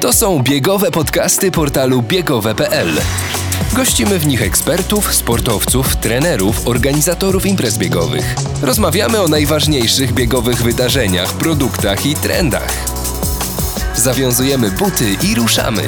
To są biegowe podcasty portalu biegowe.pl. Gościmy w nich ekspertów, sportowców, trenerów, organizatorów imprez biegowych. Rozmawiamy o najważniejszych biegowych wydarzeniach, produktach i trendach. Zawiązujemy buty i ruszamy.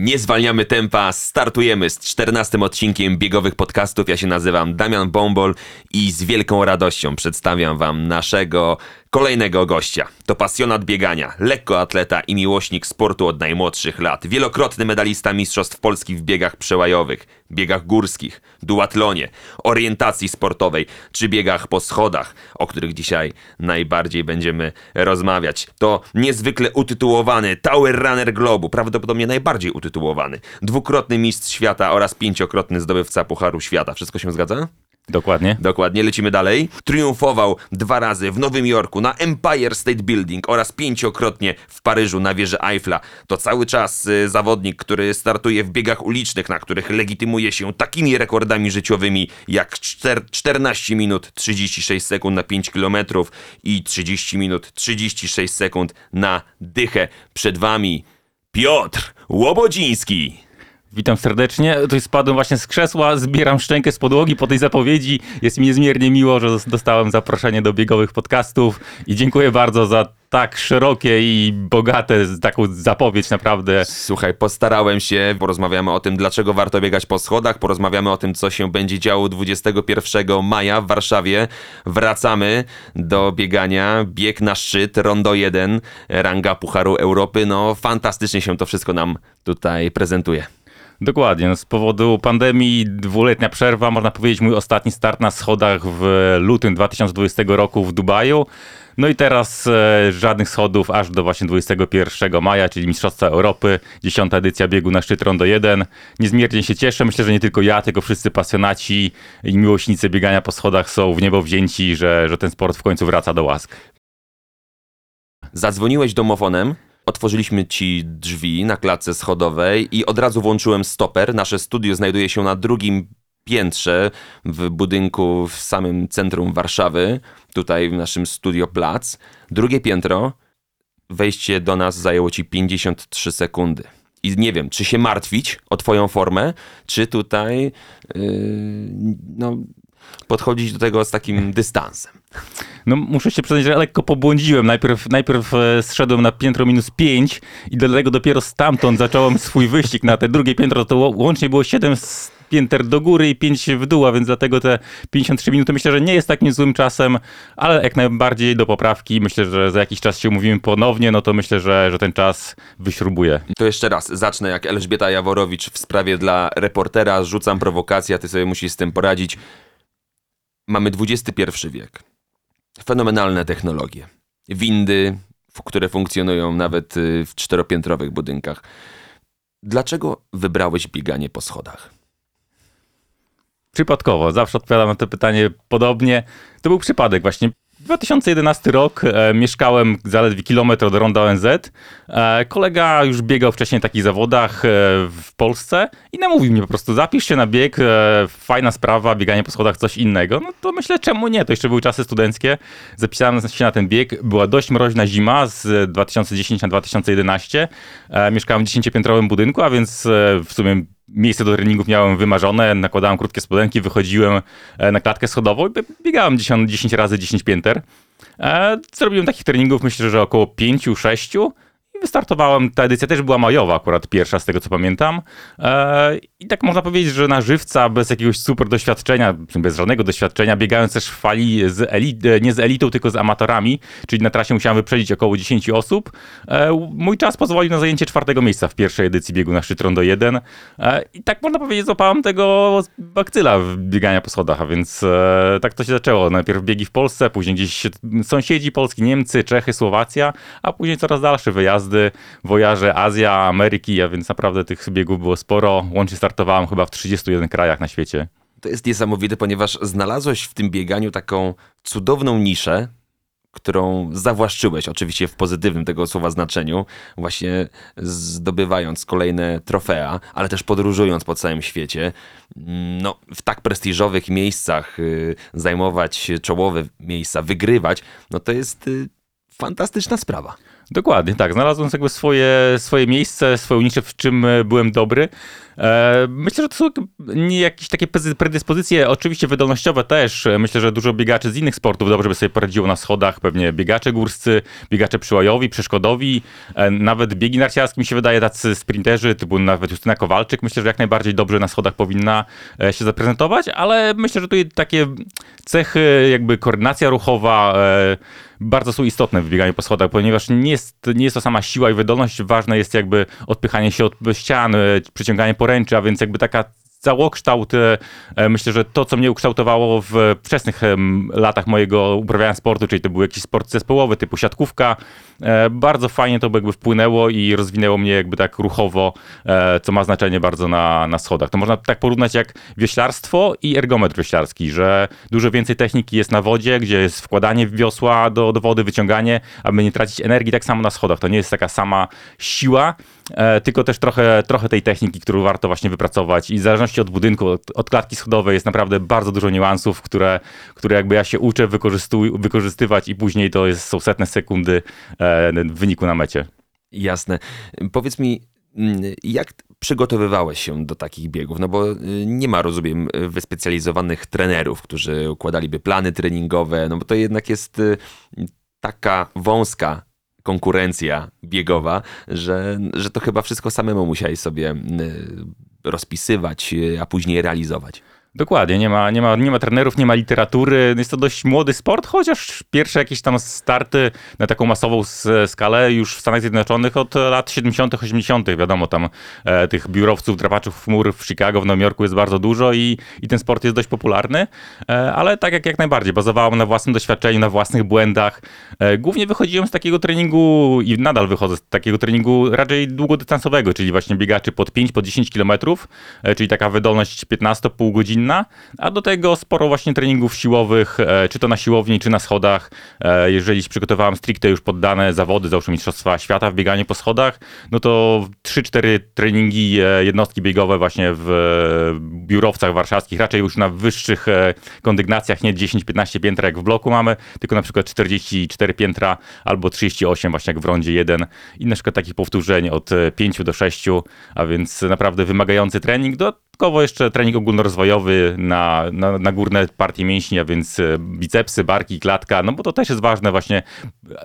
Nie zwalniamy tempa, startujemy z 14 odcinkiem biegowych podcastów. Ja się nazywam Damian Bombol i z wielką radością przedstawiam Wam naszego kolejnego gościa. To pasjonat biegania, lekkoatleta i miłośnik sportu od najmłodszych lat. Wielokrotny medalista Mistrzostw Polski w biegach przełajowych, biegach górskich, duatlonie, orientacji sportowej czy biegach po schodach, o których dzisiaj najbardziej będziemy rozmawiać. To niezwykle utytułowany Tower Runner Globu, prawdopodobnie najbardziej utytułowany, dwukrotny mistrz świata oraz pięciokrotny zdobywca Pucharu Świata. Wszystko się zgadza? Dokładnie. Dokładnie, lecimy dalej. Triumfował dwa razy w Nowym Jorku na Empire State Building oraz pięciokrotnie w Paryżu na wieży Eiffla. To cały czas y, zawodnik, który startuje w biegach ulicznych, na których legitymuje się takimi rekordami życiowymi jak 4, 14 minut 36 sekund na 5 km i 30 minut 36 sekund na dychę. Przed wami Piotr Łobodziński. Witam serdecznie. Tutaj spadłem właśnie z krzesła, zbieram szczękę z podłogi po tej zapowiedzi. Jest mi niezmiernie miło, że dostałem zaproszenie do biegowych podcastów i dziękuję bardzo za tak szerokie i bogate taką zapowiedź naprawdę. Słuchaj, postarałem się, porozmawiamy o tym, dlaczego warto biegać po schodach, porozmawiamy o tym, co się będzie działo 21 maja w Warszawie. Wracamy do biegania, bieg na szczyt, rondo 1, ranga Pucharu Europy. No, fantastycznie się to wszystko nam tutaj prezentuje. Dokładnie. No z powodu pandemii, dwuletnia przerwa, można powiedzieć, mój ostatni start na schodach w lutym 2020 roku w Dubaju. No i teraz e, żadnych schodów aż do właśnie 21 maja, czyli Mistrzostwa Europy, 10 edycja biegu na szczyt Rondo 1. Niezmiernie się cieszę. Myślę, że nie tylko ja, tylko wszyscy pasjonaci i miłośnicy biegania po schodach są w niebo wzięci, że, że ten sport w końcu wraca do łask. Zadzwoniłeś domofonem, otworzyliśmy ci drzwi na klatce schodowej i od razu włączyłem stoper. Nasze studio znajduje się na drugim piętrze w budynku w samym centrum Warszawy, tutaj w naszym studio Plac. Drugie piętro, wejście do nas zajęło ci 53 sekundy. I nie wiem, czy się martwić o twoją formę, czy tutaj yy, no, podchodzić do tego z takim dystansem. No muszę się przyznać, że lekko pobłądziłem. Najpierw, najpierw e, zszedłem na piętro minus 5 i do tego dopiero stamtąd zacząłem swój wyścig na te drugie piętro. To łącznie było 7 pięter do góry i 5 w dół, a więc dlatego te 53 minuty myślę, że nie jest takim złym czasem, ale jak najbardziej do poprawki. Myślę, że za jakiś czas się umówimy ponownie, no to myślę, że, że ten czas wyśrubuje. To jeszcze raz, zacznę jak Elżbieta Jaworowicz w sprawie dla reportera. Rzucam prowokację, a ty sobie musisz z tym poradzić. Mamy XXI wiek. Fenomenalne technologie. Windy, które funkcjonują nawet y, w czteropiętrowych budynkach. Dlaczego wybrałeś bieganie po schodach? Przypadkowo, zawsze odpowiadam na to pytanie podobnie. To był przypadek właśnie. 2011 rok, e, mieszkałem zaledwie kilometr od Ronda ONZ. E, kolega już biegał wcześniej w takich zawodach e, w Polsce i namówił mnie po prostu, zapisz się na bieg, e, fajna sprawa, bieganie po schodach, coś innego. No to myślę, czemu nie? To jeszcze były czasy studenckie. Zapisałem się na ten bieg. Była dość mroźna zima z 2010 na 2011. E, mieszkałem w 10-piętrowym budynku, a więc e, w sumie miejsce do treningów miałem wymarzone, nakładałem krótkie spodenki, wychodziłem e, na klatkę schodową i biegałem 10, 10 razy 10 pięter. E, zrobiłem takich treningów myślę, że około 5-6 wystartowałem, ta edycja też była majowa, akurat pierwsza z tego co pamiętam. E, I tak można powiedzieć, że na żywca, bez jakiegoś super doświadczenia, bez żadnego doświadczenia, biegając też w fali z elit, e, nie z elitą, tylko z amatorami, czyli na trasie musiałem wyprzedzić około 10 osób. E, mój czas pozwolił na zajęcie czwartego miejsca w pierwszej edycji biegu na szczyt Rondo 1. I tak można powiedzieć, złapałem tego bakcyla biegania po schodach, a więc tak to się zaczęło. Najpierw biegi w Polsce, później gdzieś sąsiedzi Polski, Niemcy, Czechy, Słowacja, a później coraz dalsze wyjazdy wyjazdy, wojaże Azja, Ameryki, a więc naprawdę tych biegów było sporo. Łącznie startowałem chyba w 31 krajach na świecie. To jest niesamowite, ponieważ znalazłeś w tym bieganiu taką cudowną niszę, którą zawłaszczyłeś, oczywiście w pozytywnym tego słowa znaczeniu, właśnie zdobywając kolejne trofea, ale też podróżując po całym świecie. No, w tak prestiżowych miejscach y, zajmować czołowe miejsca, wygrywać, no to jest y, fantastyczna sprawa. Dokładnie, tak. Znalazłem jakby swoje, swoje miejsce, swoją niszę, w czym e, byłem dobry. E, myślę, że to są jakieś takie predyspozycje, oczywiście wydolnościowe też. E, myślę, że dużo biegaczy z innych sportów dobrze by sobie poradziło na schodach. Pewnie biegacze górscy, biegacze przyłajowi, przeszkodowi, nawet biegi narciarskie mi się wydaje, tacy sprinterzy, typu nawet Justyna Kowalczyk, myślę, że jak najbardziej dobrze na schodach powinna się zaprezentować, ale myślę, że tutaj takie cechy, jakby koordynacja ruchowa, bardzo są istotne w bieganiu po schodach, ponieważ nie jest, nie jest to sama siła i wydolność, ważne jest jakby odpychanie się od ścian, e, przyciąganie poręczy, a więc jakby taka całokształt, e, myślę, że to, co mnie ukształtowało w wczesnych latach mojego uprawiania sportu, czyli to był jakiś sport zespołowy typu siatkówka, bardzo fajnie to jakby wpłynęło i rozwinęło mnie jakby tak ruchowo, e, co ma znaczenie bardzo na, na schodach. To można tak porównać jak wioślarstwo i ergometr wioślarski, że dużo więcej techniki jest na wodzie, gdzie jest wkładanie wiosła do, do wody, wyciąganie, aby nie tracić energii, tak samo na schodach. To nie jest taka sama siła, tylko też trochę, trochę tej techniki, którą warto właśnie wypracować i w zależności od budynku, od, od klatki schodowej jest naprawdę bardzo dużo niuansów, które, które jakby ja się uczę wykorzystywać i później to jest, są setne sekundy e, w wyniku na mecie. Jasne. Powiedz mi, mm, jak przygotowywałeś się do takich biegów? No bo y, nie ma, rozumiem, wyspecjalizowanych trenerów, którzy układaliby plany treningowe, no bo to jednak jest y, taka wąska konkurencja biegowa, że, że to chyba wszystko samemu musiałeś sobie y, rozpisywać, a później realizować. Dokładnie, nie ma, nie, ma, nie ma trenerów, nie ma literatury. Jest to dość młody sport, chociaż pierwsze jakieś tam starty na taką masową skalę już w Stanach Zjednoczonych od lat 70., 80., wiadomo, tam e, tych biurowców, drapaczów chmur w Chicago, w Nowym Jorku jest bardzo dużo i, i ten sport jest dość popularny, e, ale tak jak, jak najbardziej, bazowałem na własnym doświadczeniu, na własnych błędach. E, głównie wychodziłem z takiego treningu i nadal wychodzę z takiego treningu raczej długodystansowego, czyli właśnie biegaczy pod 5, pod 10 kilometrów, e, czyli taka wydolność 15-pół godziny a do tego sporo właśnie treningów siłowych, e, czy to na siłowni, czy na schodach. E, jeżeli przygotowałem stricte już poddane zawody, załóżmy Mistrzostwa Świata w bieganiu po schodach, no to 3-4 treningi, e, jednostki biegowe właśnie w biurowcach warszawskich, raczej już na wyższych kondygnacjach, nie 10-15 piętra jak w bloku mamy, tylko na przykład 44 piętra albo 38 właśnie jak w rondzie 1 i na przykład takich powtórzeń od 5 do 6, a więc naprawdę wymagający trening. Do Dodatkowo jeszcze trening ogólnorozwojowy na, na, na górne partie mięśni, a więc e, bicepsy, barki, klatka, no bo to też jest ważne właśnie,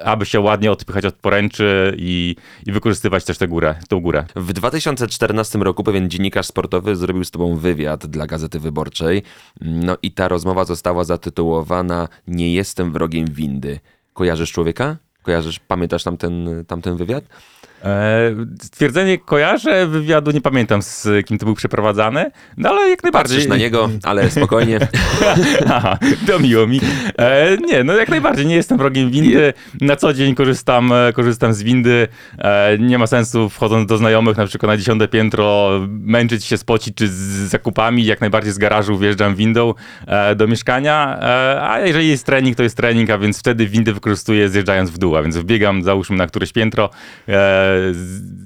aby się ładnie odpychać od poręczy i, i wykorzystywać też tę górę, tą górę. W 2014 roku pewien dziennikarz sportowy zrobił z tobą wywiad dla Gazety Wyborczej, no i ta rozmowa została zatytułowana Nie jestem wrogiem windy. Kojarzysz człowieka? Kojarzysz, pamiętasz tamten, tamten wywiad? E, stwierdzenie kojarzę, wywiadu nie pamiętam z kim to był przeprowadzany, no ale jak najbardziej. Patrzysz na niego, ale spokojnie. Aha, to miło mi. E, nie, no jak najbardziej, nie jestem wrogiem windy. Na co dzień korzystam, e, korzystam z windy. E, nie ma sensu wchodząc do znajomych, na przykład na dziesiąte piętro, męczyć się, spocić czy z zakupami. Jak najbardziej z garażu wjeżdżam windą e, do mieszkania. E, a jeżeli jest trening, to jest trening, a więc wtedy windy wykorzystuję zjeżdżając w dół, a więc wbiegam, załóżmy na któreś piętro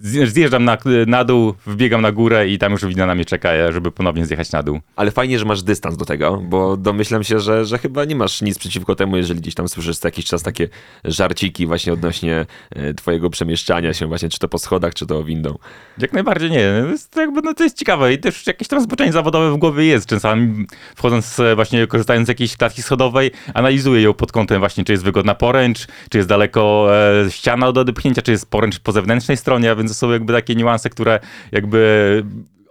zjeżdżam na, na dół, wbiegam na górę i tam już wina na mnie czeka, żeby ponownie zjechać na dół. Ale fajnie, że masz dystans do tego, bo domyślam się, że, że chyba nie masz nic przeciwko temu, jeżeli gdzieś tam słyszysz co jakiś czas takie żarciki właśnie odnośnie e, twojego przemieszczania się właśnie, czy to po schodach, czy to windą. Jak najbardziej nie. To jest, jakby, no, to jest ciekawe i też jakieś tam zboczenie zawodowe w głowie jest. Czasami wchodząc e, właśnie, korzystając z jakiejś klatki schodowej, analizuję ją pod kątem właśnie, czy jest wygodna poręcz, czy jest daleko e, ściana do odepchnięcia, czy jest poręcz po zewnętrznej stronie, a więc to są jakby takie niuanse, które jakby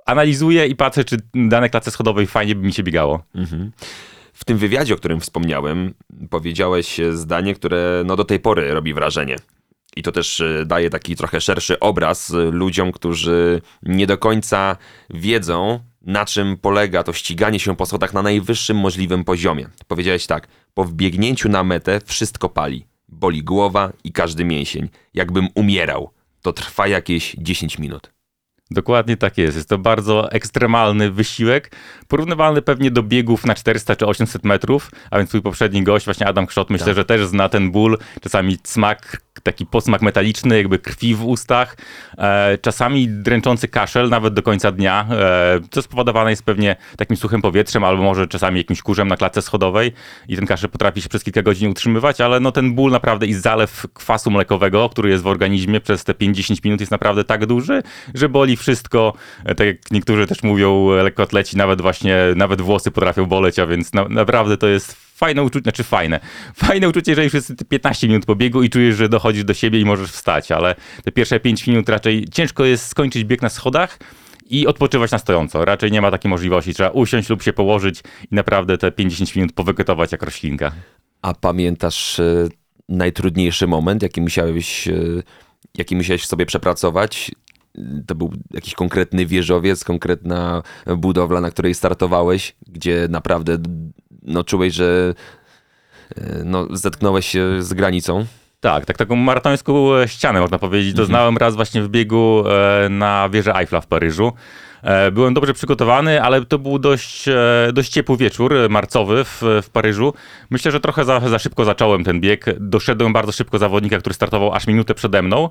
analizuję i patrzę, czy dane klatce schodowej fajnie by mi się biegało. Mhm. W tym wywiadzie, o którym wspomniałem, powiedziałeś zdanie, które no do tej pory robi wrażenie. I to też e, daje taki trochę szerszy obraz ludziom, którzy nie do końca wiedzą, na czym polega to ściganie się po schodach na najwyższym możliwym poziomie. Powiedziałeś tak, po wbiegnięciu na metę wszystko pali. Boli głowa i każdy mięsień. Jakbym umierał to trwa jakieś 10 minut. Dokładnie tak jest. Jest to bardzo ekstremalny wysiłek, porównywalny pewnie do biegów na 400 czy 800 metrów, a więc twój poprzedni gość, właśnie Adam Krzot, myślę, Tak. że też zna ten ból, czasami smak, taki posmak metaliczny, jakby krwi w ustach, e, czasami dręczący kaszel nawet do końca dnia, e, co spowodowane jest pewnie takim suchym powietrzem, albo może czasami jakimś kurzem na klatce schodowej i ten kaszel potrafi się przez kilka godzin utrzymywać, ale no ten ból naprawdę i zalew kwasu mlekowego, który jest w organizmie przez te 5-10 minut jest naprawdę tak duży, że boli wszystko. E, Tak jak niektórzy też mówią, e, lekkoatleci, nawet właśnie, nawet włosy potrafią boleć, a więc na, naprawdę to jest fajne uczucie, znaczy fajne. Fajne uczucie, jest te 15 minut po biegu i czujesz, że dochodzisz do siebie i możesz wstać, ale te pierwsze 5 minut raczej ciężko jest skończyć bieg na schodach i odpoczywać na stojąco. Raczej nie ma takiej możliwości. Trzeba usiąść lub się położyć i naprawdę te 50 minut powegetować jak roślinka. A pamiętasz e, najtrudniejszy moment, jaki musiałeś, jaki musiałeś sobie przepracować? To był jakiś konkretny wieżowiec, konkretna budowla, na której startowałeś, gdzie naprawdę no, czułeś, że e, no, zetknąłeś się z granicą. Tak, tak taką maratońską ścianę można powiedzieć. Doznałem raz właśnie w biegu e, na wieżę Eiffla w Paryżu. E, Byłem dobrze przygotowany, ale to był dość, dość ciepły wieczór marcowy w, w Paryżu. Myślę, że trochę za, za szybko zacząłem ten bieg. Doszedłem bardzo szybko zawodnika, który startował aż minutę przede mną.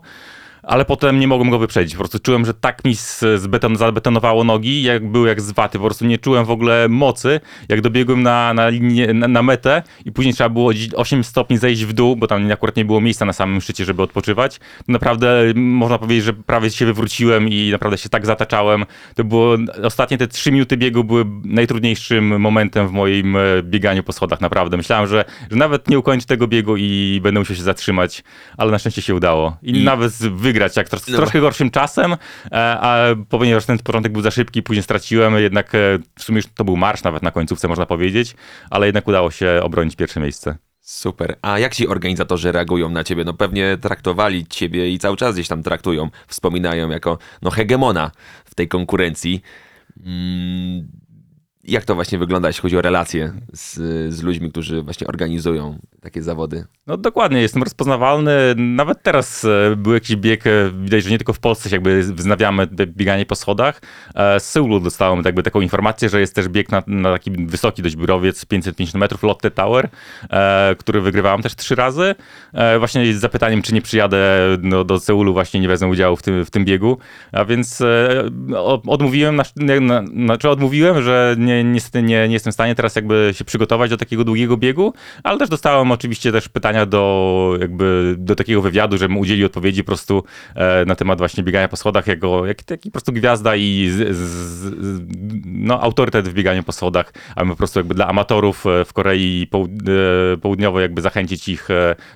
Ale potem nie mogłem go wyprzedzić. Po prostu czułem, że tak mi zbeton, zabetonowało nogi, jak był jak z waty. Po prostu nie czułem w ogóle mocy. Jak dobiegłem na, na, linię, na, na metę i później trzeba było gdzieś 8 stopni zejść w dół, bo tam akurat nie było miejsca na samym szczycie, żeby odpoczywać. To naprawdę można powiedzieć, że prawie się wywróciłem i naprawdę się tak zataczałem. To było, ostatnie te 3 minuty biegu były najtrudniejszym momentem w moim e, bieganiu po schodach, naprawdę. Myślałem, że, że nawet nie ukończę tego biegu i będę musiał się zatrzymać, ale na szczęście się udało. I, I- nawet wygrać, jak tro- No. troszkę gorszym czasem, e, a ponieważ ten początek był za szybki, później straciłem, jednak e, w sumie już to był marsz nawet na końcówce, można powiedzieć, ale jednak udało się obronić pierwsze miejsce. Super. A jak ci organizatorzy reagują na ciebie? No pewnie traktowali ciebie i cały czas gdzieś tam traktują, wspominają jako no, hegemona w tej konkurencji. Mm, jak to właśnie wygląda, jeśli chodzi o relacje z, z ludźmi, którzy właśnie organizują takie zawody? No dokładnie, jestem rozpoznawalny. Nawet teraz e, był jakiś bieg, e, widać, że nie tylko w Polsce się jakby wznawiamy te bieganie po schodach. E, Z Seulu dostałem jakby taką informację, że jest też bieg na, na taki wysoki dość biurowiec, 550 metrów, Lotte Tower, e, który wygrywałem też trzy razy. E, Właśnie z zapytaniem, czy nie przyjadę no, do Seulu, właśnie nie wezmę udziału w tym, w tym biegu. A więc e, odmówiłem, na, na, znaczy odmówiłem, że nie, niestety nie, nie jestem w stanie teraz jakby się przygotować do takiego długiego biegu, ale też dostałem oczywiście też pytania do jakby do takiego wywiadu, żebym udzielił odpowiedzi po prostu e, na temat właśnie biegania po schodach jako jak, taki po prostu gwiazda i z, z, z, no, autorytet w bieganiu po schodach, aby po prostu jakby dla amatorów e, w Korei e, Południowej jakby zachęcić ich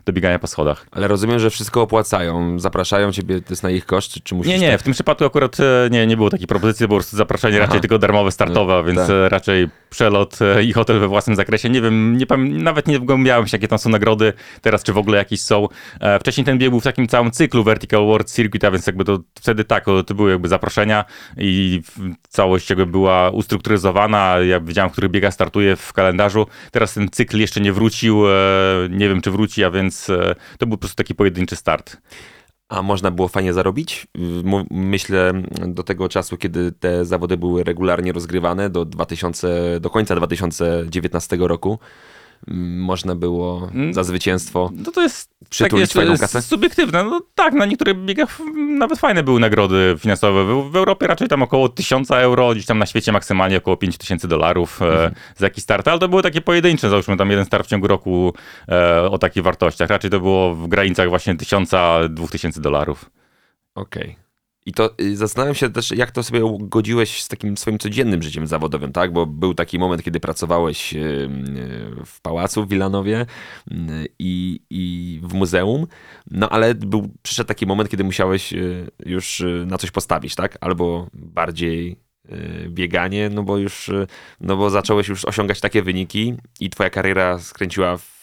do biegania po schodach. Ale rozumiem, że wszystko opłacają, zapraszają ciebie, to jest na ich koszt, czy, czy musisz... Nie, nie, tak- w tym przypadku akurat nie, nie było takiej propozycji, bo po prostu zaproszenie Aha. raczej tylko darmowe, startowe, a więc tak. Raczej przelot e, i hotel we własnym zakresie. Nie wiem, nie nawet nie wgłębiałem się, jakie tam są nagrody teraz, czy w ogóle jakieś są. E, Wcześniej ten bieg był w takim całym cyklu Vertical World Circuit, a więc jakby to wtedy tak, to były jakby zaproszenia i całość jakby była ustrukturyzowana. Ja wiedziałem, w których biegach startuję w kalendarzu. Teraz ten cykl jeszcze nie wrócił, e, nie wiem, czy wróci, a więc to był po prostu taki pojedynczy start. A można było fajnie zarobić? Myślę do tego czasu, kiedy te zawody były regularnie rozgrywane, do, 2000, do końca 2019 roku, można było Mm. za zwycięstwo No to jest Przytulić takie fajną kasę? subiektywne. No tak, na niektórych biegach nawet fajne były nagrody finansowe. W, w Europie raczej tam około 1000 euro, gdzieś tam na świecie maksymalnie około 5000 dolarów Mhm. e, za jakiś start, ale to były takie pojedyncze, załóżmy tam jeden start w ciągu roku e, o takich wartościach. Raczej to było w granicach właśnie 1000-2000 dolarów. Okej. I to y, zastanawiam się też, jak to sobie godziłeś z takim swoim codziennym życiem zawodowym, tak? Bo był taki moment, kiedy pracowałeś y, y, w pałacu w Wilanowie i, i w muzeum, no ale był, przyszedł taki moment, kiedy musiałeś już na coś postawić, tak? Albo bardziej bieganie, no bo już, no bo zacząłeś już osiągać takie wyniki i twoja kariera skręciła w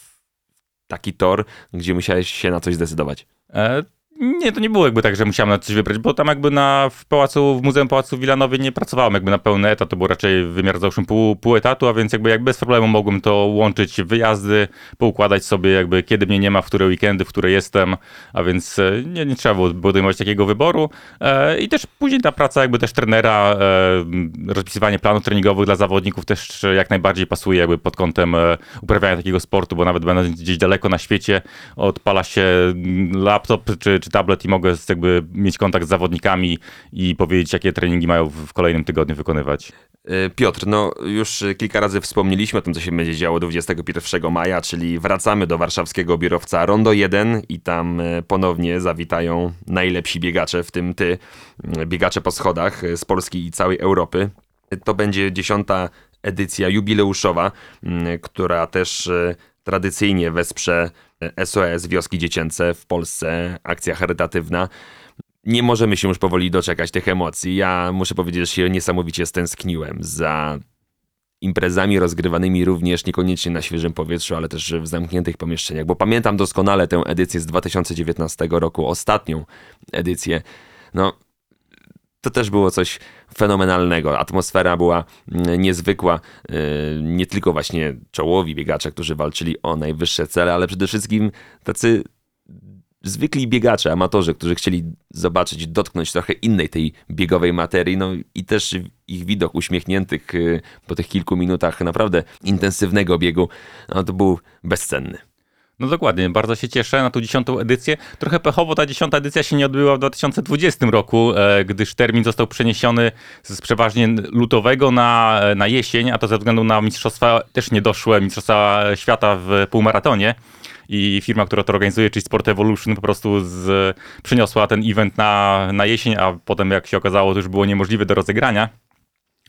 taki tor, gdzie musiałeś się na coś zdecydować. E, Nie, to nie było jakby tak, że musiałem na coś wybrać, bo tam jakby na, w pałacu, w Muzeum Pałacu w Wilanowie nie pracowałem jakby na pełny etat, to był raczej wymiar załóżmy pół, pół etatu, a więc jakby jak bez problemu mogłem to łączyć wyjazdy, poukładać sobie jakby kiedy mnie nie ma, w które weekendy, w które jestem, a więc e, nie, nie trzeba było podejmować takiego wyboru. E, i też później ta praca jakby też trenera, e, rozpisywanie planów treningowych dla zawodników też jak najbardziej pasuje jakby pod kątem e, uprawiania takiego sportu, bo nawet będąc gdzieś daleko na świecie, odpala się laptop czy, czy tablet i mogę jakby mieć kontakt z zawodnikami i powiedzieć, jakie treningi mają w kolejnym tygodniu wykonywać. E, Piotr, no już kilka razy wspomnieliśmy o tym, co się będzie działo 21 maja, czyli wracamy do warszawskiego biurowca Rondo 1 i tam e, ponownie zawitają najlepsi biegacze, w tym ty, biegacze po schodach z Polski i całej Europy. To będzie dziesiąta edycja jubileuszowa, która też e, tradycyjnie wesprze SOS Wioski Dziecięce w Polsce, akcja charytatywna. Nie możemy się już powoli doczekać tych emocji. Ja muszę powiedzieć, że się niesamowicie stęskniłem za imprezami rozgrywanymi również niekoniecznie na świeżym powietrzu, ale też w zamkniętych pomieszczeniach, bo pamiętam doskonale tę edycję z 2019 roku, ostatnią edycję. No, to też było coś fenomenalnego. Atmosfera była mm, niezwykła. Y, nie tylko właśnie czołowi biegacze, którzy walczyli o najwyższe cele, ale przede wszystkim tacy zwykli biegacze, amatorzy, którzy chcieli zobaczyć, dotknąć trochę innej tej biegowej materii, no i też ich widok uśmiechniętych y, po tych kilku minutach naprawdę intensywnego biegu, no to był bezcenny. No dokładnie, bardzo się cieszę na tą dziesiątą edycję. Trochę pechowo ta dziesiąta edycja się nie odbyła w 2020 roku, e, gdyż termin został przeniesiony z przeważnie lutowego na, na jesień, a to ze względu na mistrzostwa też niedoszłe, mistrzostwa świata w półmaratonie i firma, która to organizuje, czyli Sport Evolution, po prostu z, przeniosła ten event na, na jesień, a potem jak się okazało, to już było niemożliwe do rozegrania.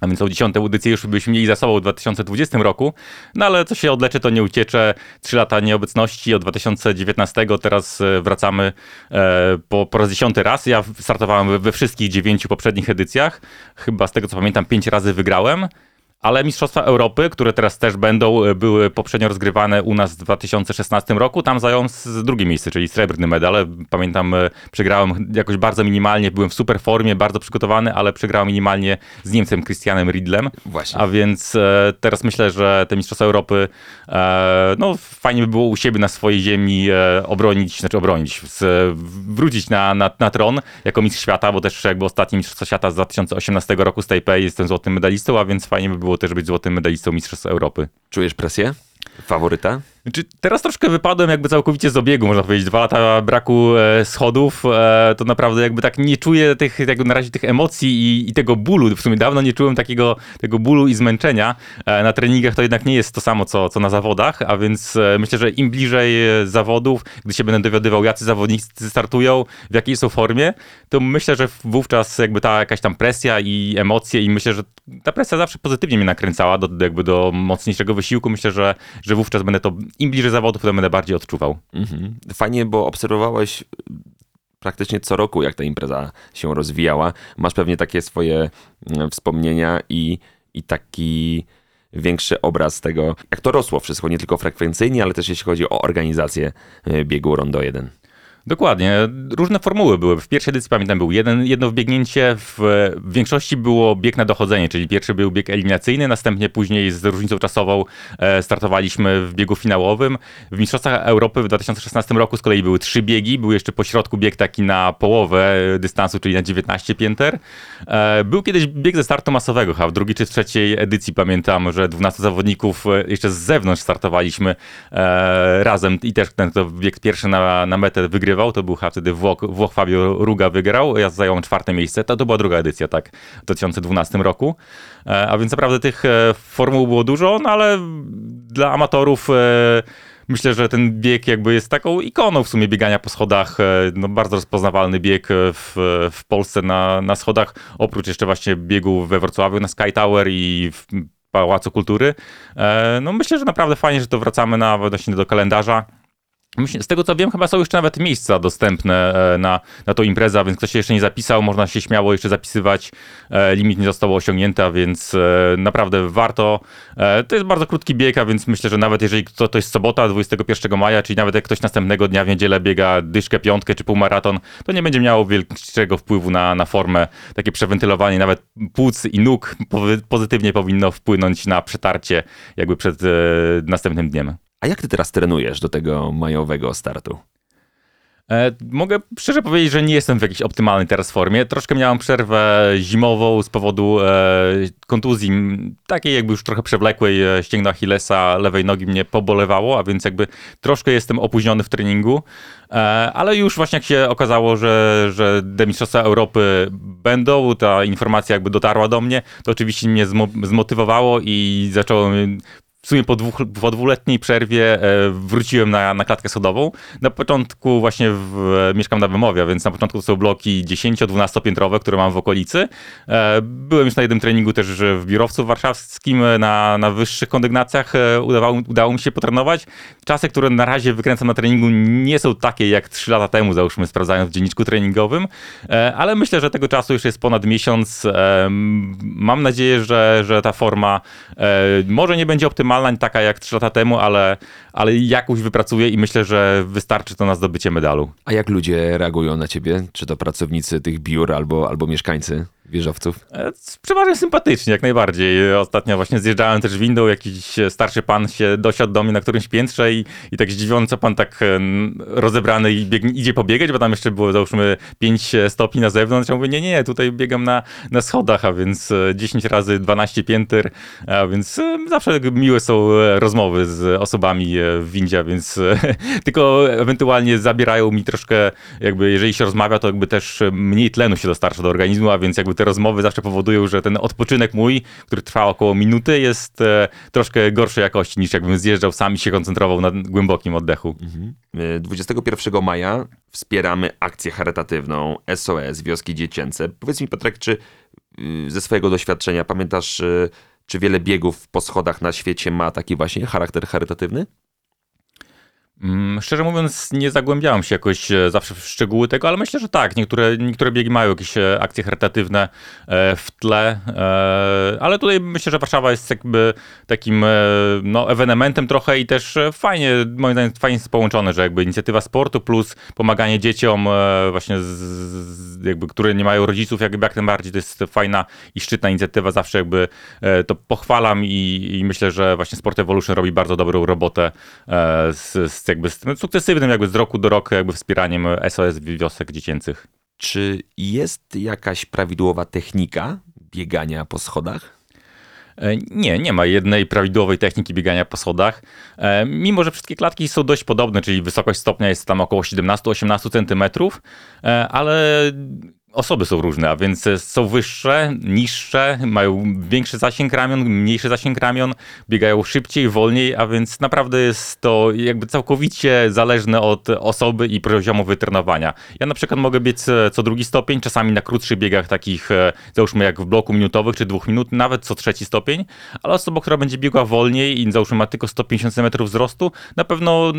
A więc tą dziesiątą edycję już byśmy mieli za sobą w 2020 roku. No ale co się odleczy, to nie uciecze. Trzy lata nieobecności od 2019. Teraz e, wracamy e, po, po raz dziesiąty raz. Ja startowałem we wszystkich dziewięciu poprzednich edycjach. Chyba z tego co pamiętam, pięć razy wygrałem. Ale Mistrzostwa Europy, które teraz też będą, e, były poprzednio rozgrywane u nas w 2016 roku. Tam zająłem drugie miejsce, czyli srebrny medal. Pamiętam, e, przegrałem jakoś bardzo minimalnie, byłem w super formie, bardzo przygotowany, ale przegrałem minimalnie z Niemcem Christianem Riedlem. Właśnie. A więc e, teraz myślę, że te Mistrzostwa Europy, no fajnie by było u siebie na swojej ziemi obronić, znaczy obronić, wrócić na, na, na tron jako mistrz świata, bo też jakby ostatni Mistrzostwo Świata z 2018 roku z Taipei jestem złotym medalistą, a więc fajnie by było było też być złotym medalistą Mistrzostw Europy. Czujesz presję? Faworyta? Znaczy, teraz troszkę wypadłem jakby całkowicie z obiegu, można powiedzieć. Dwa lata braku e, schodów, e, to naprawdę jakby tak nie czuję tych, jakby na razie tych emocji i, i, tego bólu. W sumie dawno nie czułem takiego tego bólu i zmęczenia. E, na treningach to jednak nie jest to samo, co, co na zawodach, a więc myślę, że im bliżej zawodów, gdy się będę dowiadywał, jacy zawodnicy startują, w jakiej są formie, to myślę, że wówczas jakby ta jakaś tam presja i emocje i myślę, że ta presja zawsze pozytywnie mnie nakręcała do, jakby do mocniejszego wysiłku. Myślę, że, że wówczas będę to im bliżej zawodów, to będę bardziej odczuwał. Mhm. Fajnie, bo obserwowałeś praktycznie co roku, jak ta impreza się rozwijała. Masz pewnie takie swoje mm, wspomnienia i, i taki większy obraz tego, jak to rosło wszystko, nie tylko frekwencyjnie, ale też jeśli chodzi o organizację e, biegu Rondo 1. Dokładnie. Różne formuły były. W pierwszej edycji pamiętam był jeden, jedno wbiegnięcie, w, w, większości było bieg na dochodzenie, czyli pierwszy był bieg eliminacyjny, następnie później z różnicą czasową e, startowaliśmy w biegu finałowym. W Mistrzostwach Europy w 2016 roku z kolei były trzy biegi, był jeszcze po środku bieg taki na połowę dystansu, czyli na 19 pięter. E, był kiedyś bieg ze startu masowego, chyba w drugiej czy trzeciej edycji pamiętam, że 12 zawodników e, jeszcze z zewnątrz startowaliśmy razem i też ten, bieg pierwszy na, na metę wygrywał wygrywał, to był chyba wtedy Włoch, Włoch Fabio Ruga wygrał, ja zająłem czwarte miejsce, to, to była druga edycja, tak, w 2012 roku. E, a więc naprawdę tych e, formuł było dużo, no ale dla amatorów e, myślę, że ten bieg jakby jest taką ikoną w sumie biegania po schodach. No, bardzo rozpoznawalny bieg w, w Polsce na, na schodach, oprócz jeszcze właśnie biegu we Wrocławiu na Sky Tower i w Pałacu Kultury. No myślę, że naprawdę fajnie, że to wracamy na, właśnie do kalendarza Z tego co wiem, chyba są już nawet miejsca dostępne e, na, na tą imprezę, więc ktoś się jeszcze nie zapisał, można się śmiało jeszcze zapisywać. E, limit nie został osiągnięty, więc e, naprawdę warto. To jest bardzo krótki bieg, a więc myślę, że nawet jeżeli to, to jest sobota 21 maja, czyli nawet jak ktoś następnego dnia w niedzielę biega dyszkę, piątkę czy półmaraton, to nie będzie miało wielkiego wpływu na, na formę. Takie przewentylowanie nawet płuc i nóg pozytywnie powinno wpłynąć na przetarcie jakby przed następnym dniem. A jak ty teraz trenujesz do tego majowego startu? E, mogę szczerze powiedzieć, że nie jestem w jakiejś optymalnej teraz formie. Troszkę miałem przerwę zimową z powodu e, kontuzji, takiej jakby już trochę przewlekłej e, ścięgna Achillesa lewej nogi mnie pobolewało, a więc jakby troszkę jestem opóźniony w treningu. E, ale już właśnie jak się okazało, że, że Mistrzostwa Europy będą, ta informacja jakby dotarła do mnie, to oczywiście mnie zmotywowało i zacząłem sumie po, dwóch, po dwuletniej przerwie e, wróciłem na, na klatkę sodową. Na początku właśnie w, e, mieszkam na Wymowia, więc na początku to są bloki 10-12 piętrowe, które mam w okolicy. E, byłem już na jednym treningu też w biurowcu warszawskim na, na wyższych kondygnacjach. Udawało, udało mi się potrenować. Czasy, które na razie wykręcam na treningu nie są takie jak 3 lata temu, załóżmy sprawdzając w dzienniczku treningowym, ale myślę, że tego czasu już jest ponad miesiąc. Mam nadzieję, że, że ta forma może nie będzie optymalna, optymalna, nie taka jak 3 lata temu, ale, ale jakąś wypracuję i myślę, że wystarczy to na zdobycie medalu. A jak ludzie reagują na ciebie? Czy to pracownicy tych biur albo, albo mieszkańcy? Wieżowców? E, przeważnie sympatycznie, jak najbardziej. Ostatnio właśnie zjeżdżałem też windą, jakiś starszy pan się dosiadł do mnie na którymś piętrze i, i tak zdziwiony, co pan tak rozebrany i biegnie, idzie pobiegać, bo tam jeszcze było załóżmy 5 stopni na zewnątrz. Ja mówię, nie, nie, tutaj biegam na, na schodach, a więc 10 e, razy 12 pięter, a więc e, zawsze miłe są rozmowy z osobami w windzie, więc tylko ewentualnie zabierają mi troszkę, jakby jeżeli się rozmawia, to jakby też mniej tlenu się dostarcza do organizmu, a więc jakby te rozmowy zawsze powodują, że ten odpoczynek mój, który trwa około minuty, jest e, troszkę gorszej jakości niż jakbym zjeżdżał sam i się koncentrował na głębokim oddechu. Mhm. 21 e, maja wspieramy akcję charytatywną SOS Wioski Dziecięce. Powiedz mi, Piotrek, czy y, ze swojego doświadczenia pamiętasz, y, czy wiele biegów po schodach na świecie ma taki właśnie charakter charytatywny? Mm, szczerze mówiąc, nie zagłębiałem się jakoś e, zawsze w szczegóły tego, ale myślę, że tak. Niektóre, niektóre biegi mają jakieś e, akcje charytatywne e, w tle, ale tutaj myślę, że Warszawa jest jakby takim no, ewenementem trochę i też fajnie, moim zdaniem, fajnie jest połączone, że jakby inicjatywa sportu plus pomaganie dzieciom właśnie, z, jakby, które nie mają rodziców, jakby jak najbardziej to jest fajna i szczytna inicjatywa. Zawsze jakby to pochwalam i, i myślę, że właśnie Sport Evolution robi bardzo dobrą robotę z, z jakby sukcesywnym jakby z roku do roku jakby wspieraniem SOS wiosek dziecięcych. Czy jest jakaś prawidłowa technika biegania po schodach? E, nie, nie ma jednej prawidłowej techniki biegania po schodach. E, mimo, że wszystkie klatki są dość podobne, czyli wysokość stopnia jest tam około 17-18 cm, e, ale Osoby są różne, a więc są wyższe, niższe, mają większy zasięg ramion, mniejszy zasięg ramion, biegają szybciej, wolniej, a więc naprawdę jest to jakby całkowicie zależne od osoby i poziomu wytrenowania. Ja na przykład mogę biec e, co drugi stopień, czasami na krótszych biegach takich, e, załóżmy jak w bloku minutowych czy dwóch minut, nawet co trzeci stopień, ale osoba, która będzie biegła wolniej i załóżmy ma tylko 150 cm wzrostu, na pewno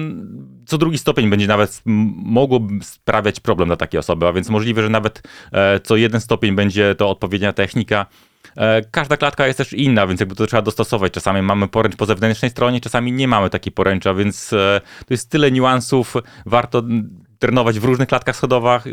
co drugi stopień będzie nawet mogło sprawiać problem dla takiej osoby, a więc możliwe, że nawet E, co jeden stopień będzie to odpowiednia technika. E, każda klatka jest też inna, więc jakby to trzeba dostosować. Czasami mamy poręcz po zewnętrznej stronie, czasami nie mamy takiej poręcza, więc e, to jest tyle niuansów. Warto trenować w różnych klatkach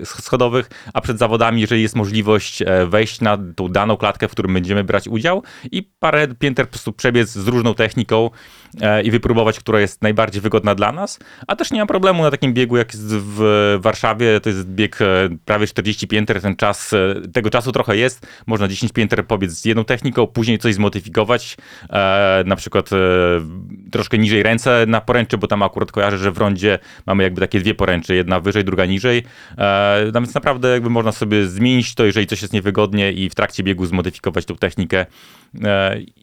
schodowych, a przed zawodami, jeżeli jest możliwość wejść na tą daną klatkę, w którym będziemy brać udział i parę pięter po prostu przebiec z różną techniką, E, i wypróbować, która jest najbardziej wygodna dla nas. A też nie ma problemu na takim biegu, jak jest w Warszawie. To jest bieg e, prawie 40 pięter. Ten czas, e, tego czasu trochę jest. Można 10 pięter pobiec z jedną techniką, później coś zmodyfikować. Na przykład troszkę niżej ręce na poręczy, bo tam akurat kojarzę, że w rondzie mamy jakby takie dwie poręcze, jedna wyżej, druga niżej. No więc naprawdę jakby można sobie zmienić to, jeżeli coś jest niewygodnie i w trakcie biegu zmodyfikować tą technikę.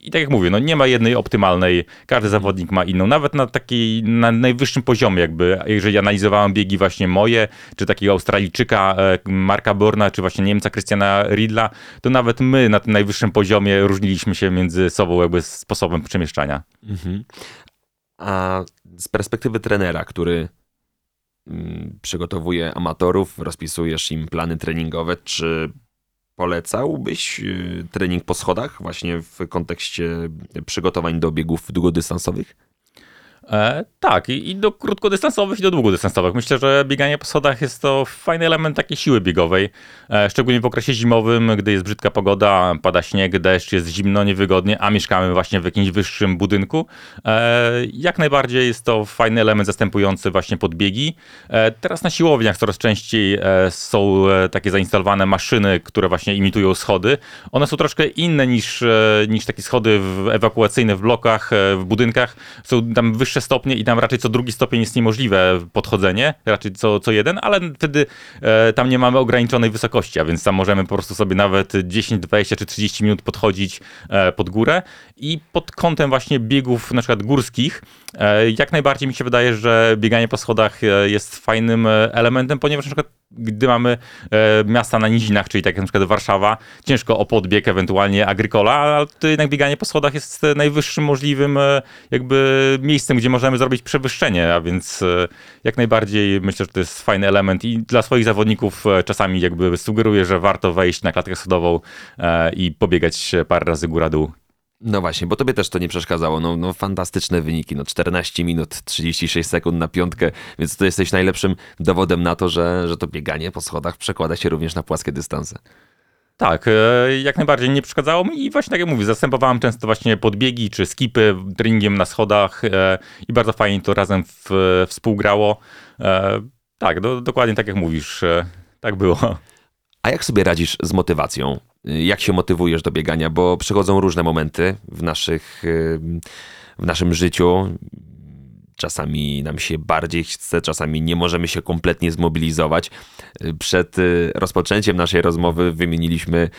I tak jak mówię, no nie ma jednej optymalnej. Każdy zawodnik ma inną. Nawet na takiej, na najwyższym poziomie jakby, jeżeli analizowałem biegi właśnie moje, czy takiego Australijczyka e, Marka Borna, czy właśnie Niemca Christiana Riedla, to nawet my na tym najwyższym poziomie różniliśmy się między sobą jakby sposobem przemieszczania. Mhm. A z perspektywy trenera, który mm, przygotowuje amatorów, rozpisujesz im plany treningowe. Czy polecałbyś y, trening po schodach właśnie w kontekście przygotowań do biegów długodystansowych? E, tak, i, i do krótkodystansowych, i do długodystansowych. Myślę, że bieganie po schodach jest to fajny element takiej siły biegowej, e, szczególnie w okresie zimowym, gdy jest brzydka pogoda, pada śnieg, deszcz, jest zimno, niewygodnie, a mieszkamy właśnie w jakimś wyższym budynku. E, jak najbardziej jest to fajny element zastępujący właśnie podbiegi. E, teraz na siłowniach coraz częściej e, są e, takie zainstalowane maszyny, które właśnie imitują schody. One są troszkę inne niż, niż takie schody w, ewakuacyjne w blokach, w budynkach. Są tam wyższe stopnie i tam raczej co drugi stopień jest niemożliwe podchodzenie, raczej co, co jeden, ale wtedy e, tam nie mamy ograniczonej wysokości, a więc tam możemy po prostu sobie nawet 10, 20 czy 30 minut podchodzić e, pod górę i pod kątem właśnie biegów na przykład górskich, jak najbardziej mi się wydaje, że bieganie po schodach e, jest fajnym e, elementem, ponieważ na przykład gdy mamy e, miasta na nizinach, czyli tak jak na przykład Warszawa, ciężko o podbieg, ewentualnie Agrykola, ale to jednak bieganie po schodach jest e, najwyższym możliwym e, jakby miejscem, gdzie możemy zrobić przewyższenie, a więc e, jak najbardziej myślę, że to jest fajny element i dla swoich zawodników e, czasami jakby sugeruję, że warto wejść na klatkę schodową e, i pobiegać parę razy góra-dół. No właśnie, bo tobie też to nie przeszkadzało. No, no fantastyczne wyniki, no 14 minut, 36 sekund na piątkę, więc ty jesteś najlepszym dowodem na to, że, że to bieganie po schodach przekłada się również na płaskie dystanse. Tak, e, jak najbardziej nie przeszkadzało mi i właśnie tak jak mówię, zastępowałem często właśnie podbiegi czy skipy treningiem na schodach e, i bardzo fajnie to razem w, współgrało. E, Tak, do, dokładnie tak jak mówisz, tak było. A jak sobie radzisz z motywacją? Jak się motywujesz do biegania? Bo przychodzą różne momenty w, naszych, w naszym życiu. Czasami nam się bardziej chce, czasami nie możemy się kompletnie zmobilizować. Przed y, rozpoczęciem naszej rozmowy wymieniliśmy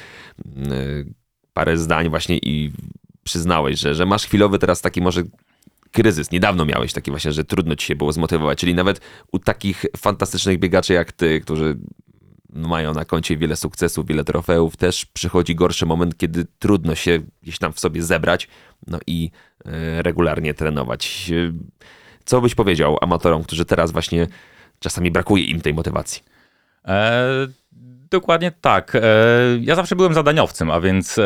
y, parę zdań właśnie i przyznałeś, że, że masz chwilowy teraz taki może kryzys. Niedawno miałeś taki właśnie, że trudno ci się było zmotywować. Czyli nawet u takich fantastycznych biegaczy jak ty, którzy mają na koncie wiele sukcesów, wiele trofeów, też przychodzi gorszy moment, kiedy trudno się gdzieś tam w sobie zebrać, no i e, regularnie trenować. E, Co byś powiedział amatorom, którzy teraz właśnie czasami brakuje im tej motywacji? E, dokładnie tak. E, ja zawsze byłem zadaniowcem, a więc e,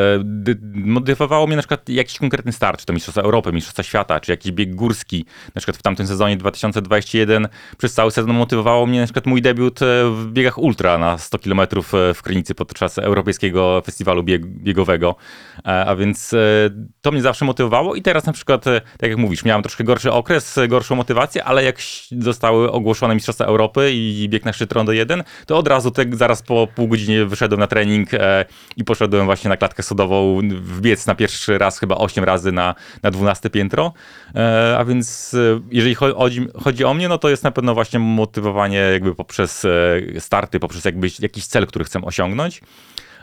motywowało mnie na przykład jakiś konkretny start, czy to Mistrzostwa Europy, Mistrzostwa Świata, czy jakiś bieg górski. Na przykład w tamtym sezonie 2021 przez cały sezon motywowało mnie na przykład mój debiut e, w biegach ultra na 100 km w Krynicy podczas Europejskiego Festiwalu bieg- Biegowego. A więc to mnie zawsze motywowało i teraz na przykład, tak jak mówisz, miałem troszkę gorszy okres, gorszą motywację, ale jak zostały ogłoszone Mistrzostwa Europy i bieg na szczyt Rondo 1, to od razu te, zaraz po pół godzinie wyszedłem na trening e, i poszedłem właśnie na klatkę sodową wbiec na pierwszy raz chyba 8 razy na, na 12 piętro. E, a więc e, jeżeli chodzi, chodzi o mnie, no to jest na pewno właśnie motywowanie jakby poprzez starty, poprzez jakby jakiś cel, który chcę osiągnąć.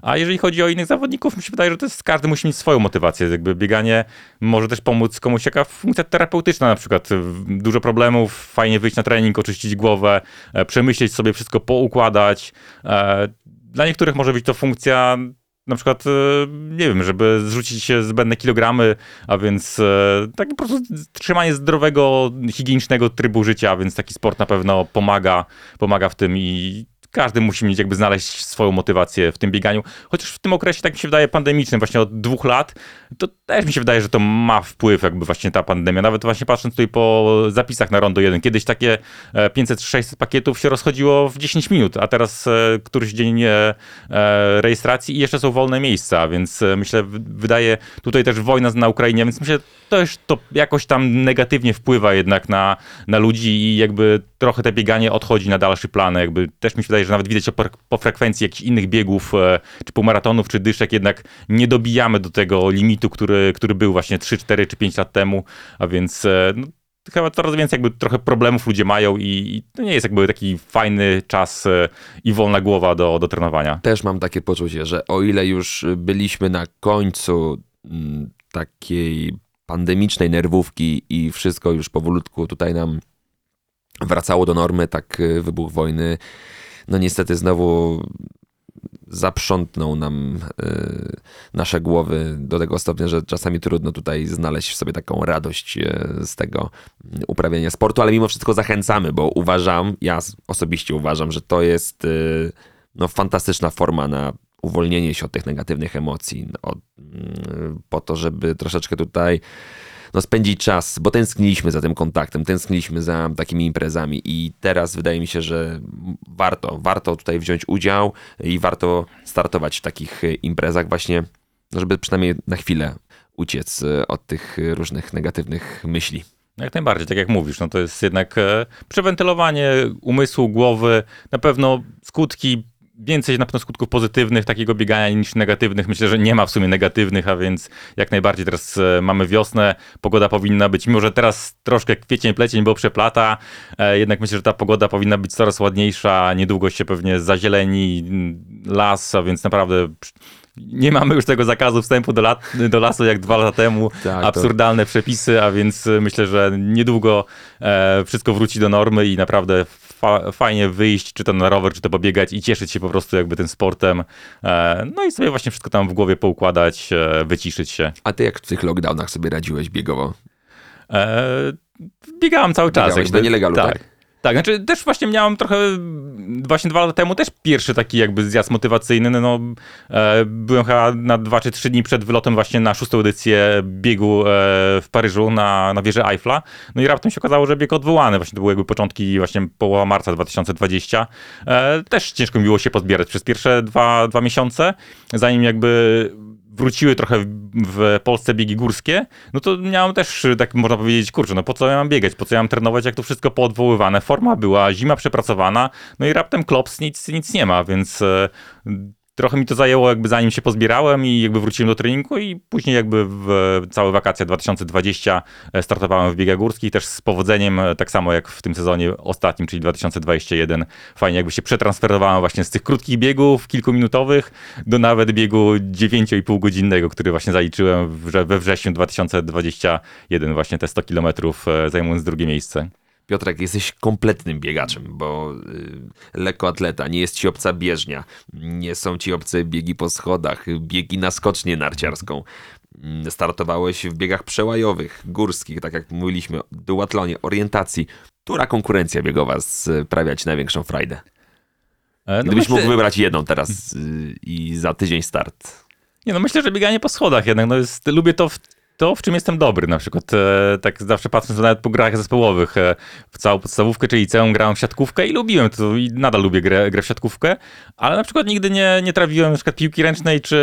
A jeżeli chodzi o innych zawodników, mi się wydaje, że to jest, każdy musi mieć swoją motywację. Jakby bieganie może też pomóc komuś jaka funkcja terapeutyczna, na przykład dużo problemów, fajnie wyjść na trening, oczyścić głowę, e, przemyśleć sobie wszystko, poukładać. E, Dla niektórych może być to funkcja na przykład, e, nie wiem, żeby zrzucić zbędne kilogramy, a więc tak po prostu trzymanie zdrowego, higienicznego trybu życia, więc taki sport na pewno pomaga, pomaga w tym i każdy musi mieć jakby znaleźć swoją motywację w tym bieganiu. Chociaż w tym okresie, tak mi się wydaje, pandemicznym, właśnie od dwóch lat, to też mi się wydaje, że to ma wpływ jakby właśnie ta pandemia. Nawet właśnie patrząc tutaj po zapisach na Rondo 1, kiedyś takie e, 500-600 pakietów się rozchodziło w 10 minut, a teraz e, któryś dzień e, e, rejestracji i jeszcze są wolne miejsca, więc e, myślę, wydaje tutaj też wojna na Ukrainie, więc myślę, też to jakoś tam negatywnie wpływa jednak na, na ludzi i jakby trochę te bieganie odchodzi na dalszy plan. Jakby też mi się wydaje, że nawet widać po, po frekwencji jakichś innych biegów, e, czy półmaratonów, czy dyszek, jednak nie dobijamy do tego limitu, który, który był właśnie 3, 4 czy 5 lat temu, a więc e, no, chyba coraz więcej jakby trochę problemów ludzie mają i, i to nie jest jakby taki fajny czas e, i wolna głowa do, do trenowania. Też mam takie poczucie, że o ile już byliśmy na końcu mm, takiej pandemicznej nerwówki i wszystko już powolutku tutaj nam wracało do normy, tak y, wybuch wojny, no niestety znowu zaprzątnął nam y, nasze głowy do tego stopnia, że czasami trudno tutaj znaleźć w sobie taką radość y, z tego uprawiania sportu, ale mimo wszystko zachęcamy, bo uważam, ja osobiście uważam, że to jest y, no, fantastyczna forma na uwolnienie się od tych negatywnych emocji, od, mm, po to, żeby troszeczkę tutaj no, spędzić czas, bo tęskniliśmy za tym kontaktem, tęskniliśmy za takimi imprezami i teraz wydaje mi się, że warto, warto tutaj wziąć udział i warto startować w takich imprezach właśnie, no, żeby przynajmniej na chwilę uciec od tych różnych negatywnych myśli. Jak najbardziej, tak jak mówisz, no to jest jednak e, przewentylowanie umysłu, głowy, na pewno skutki więcej na pewno skutków pozytywnych takiego biegania niż negatywnych. Myślę, że nie ma w sumie negatywnych, a więc jak najbardziej teraz e, mamy wiosnę, pogoda powinna być, mimo że teraz troszkę kwiecień, plecień, bo przeplata, e, jednak myślę, że ta pogoda powinna być coraz ładniejsza, niedługo się pewnie zazieleni las, a więc naprawdę nie mamy już tego zakazu wstępu do, lat, do lasu jak dwa lata temu. Tak, Absurdalne to... przepisy, a więc myślę, że niedługo e, wszystko wróci do normy i naprawdę fa fajnie wyjść, czy to na rower, czy to pobiegać i cieszyć się po prostu jakby tym sportem. E, no i sobie właśnie wszystko tam w głowie poukładać, e, wyciszyć się. A ty jak w tych lockdownach sobie radziłeś biegowo? E, biegałem cały czas. Biegałeś jakby. na nielegalu, tak? tak? Tak, znaczy też właśnie miałem trochę, właśnie dwa lata temu też pierwszy taki jakby zjazd motywacyjny, no e, byłem chyba na dwa czy trzy dni przed wylotem właśnie na szóstą edycję biegu e, w Paryżu na, na wieży Eiffla, no i raptem się okazało, że bieg odwołany, właśnie to były jakby początki właśnie połowa marca 2020, e, też ciężko mi było się pozbierać przez pierwsze dwa, dwa miesiące, zanim jakby wróciły trochę w Polsce biegi górskie, no to miałem też, tak można powiedzieć, kurczę, no po co ja mam biegać, po co ja mam trenować, jak to wszystko poodwoływane. Forma była, zima przepracowana, no i raptem klops, nic, nic nie ma, więc e, trochę mi to zajęło jakby zanim się pozbierałem i jakby wróciłem do treningu i później jakby w całe wakacje 2020 e, startowałem w biegach górskich też z powodzeniem, e, tak samo jak w tym sezonie ostatnim, czyli 2021. Fajnie jakby się przetransferowałem właśnie z tych krótkich biegów kilkuminutowych do nawet biegu 9,5 godzinnego, który właśnie zaliczyłem we wrześniu 2021 właśnie te 100 kilometrów e, zajmując drugie miejsce. Piotrek, jesteś kompletnym biegaczem, bo y, lekkoatleta, nie jest ci obca bieżnia, nie są ci obce biegi po schodach, biegi na skocznię narciarską. Mm, startowałeś w biegach przełajowych, górskich, tak jak mówiliśmy, duatlonie, orientacji. Która konkurencja biegowa sprawia ci największą frajdę? E, no Gdybyś myślę... mógł wybrać jedną teraz y, i za tydzień start. Nie no, myślę, że bieganie po schodach jednak, no jest, lubię to w to, w czym jestem dobry. Na przykład e, tak zawsze patrząc nawet po grach zespołowych, e, w całą podstawówkę, czyli całą grałem w siatkówkę i lubiłem to i nadal lubię grę, grę w siatkówkę, ale na przykład nigdy nie, nie trawiłem na przykład piłki ręcznej czy,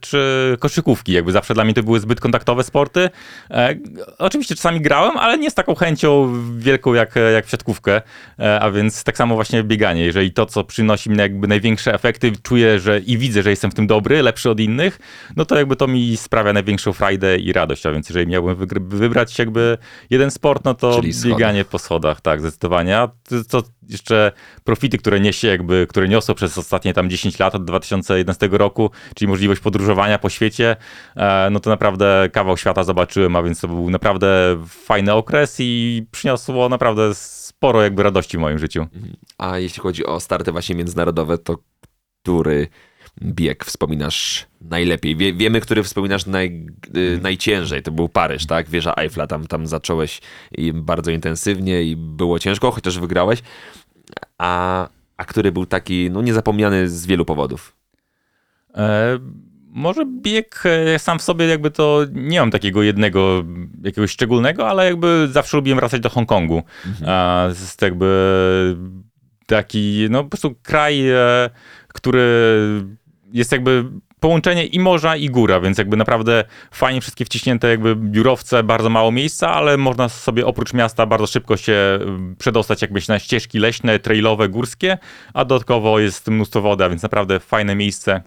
czy koszykówki. Jakby zawsze dla mnie to były zbyt kontaktowe sporty. E, oczywiście czasami grałem, ale nie z taką chęcią wielką jak, jak w siatkówkę, e, a więc tak samo właśnie bieganie. Jeżeli to, co przynosi mi jakby największe efekty, czuję, że i widzę, że jestem w tym dobry, lepszy od innych, no to jakby to mi sprawia największą frajdę i radość, a więc jeżeli miałbym wybrać jakby jeden sport, no to bieganie po schodach, tak, zdecydowanie. A to jeszcze profity, które niesie jakby, które niosło przez ostatnie tam 10 lat od 2011 roku, czyli możliwość podróżowania po świecie, e, no to naprawdę kawał świata zobaczyłem, a więc to był naprawdę fajny okres i przyniosło naprawdę sporo jakby radości w moim życiu. Mhm. A jeśli chodzi o starty właśnie międzynarodowe, to który bieg wspominasz najlepiej? Wie, wiemy, który wspominasz naj, y, najciężej. To był Paryż, tak? Wieża Eiffla. Tam, tam zacząłeś bardzo intensywnie i było ciężko, chociaż wygrałeś. A, a który był taki no, niezapomniany z wielu powodów? E, może bieg e, sam w sobie jakby to nie mam takiego jednego, jakiegoś szczególnego, ale jakby zawsze lubiłem wracać do Hongkongu. Mhm. A, jest jakby taki, no po prostu kraj, e, który jest jakby połączenie i morza, i góra, więc jakby naprawdę fajnie wszystkie wciśnięte jakby biurowce, bardzo mało miejsca, ale można sobie oprócz miasta bardzo szybko się y, przedostać jakbyś na ścieżki leśne, trailowe, górskie, a dodatkowo jest mnóstwo wody, a więc naprawdę fajne miejsce.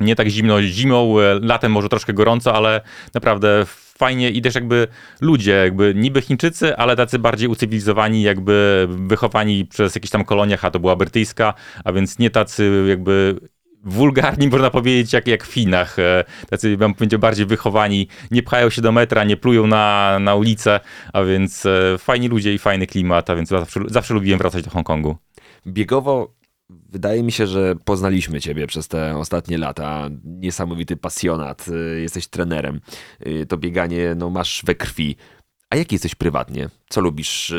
Nie tak zimno zimą, e, latem może troszkę gorąco, ale naprawdę fajnie i też jakby ludzie, jakby niby Chińczycy, ale tacy bardziej ucywilizowani, jakby wychowani przez jakieś tam koloniach, a to była brytyjska, a więc nie tacy jakby wulgarni, można powiedzieć, jak, jak w Finach. E, tacy, bym powiedział, bardziej wychowani, nie pchają się do metra, nie plują na, na ulicę, a więc e, fajni ludzie i fajny klimat, a więc zawsze, zawsze lubiłem wracać do Hongkongu. Biegowo wydaje mi się, że poznaliśmy ciebie przez te ostatnie lata. Niesamowity pasjonat, y, jesteś trenerem. To bieganie no, masz we krwi. A jaki jesteś prywatnie? Co lubisz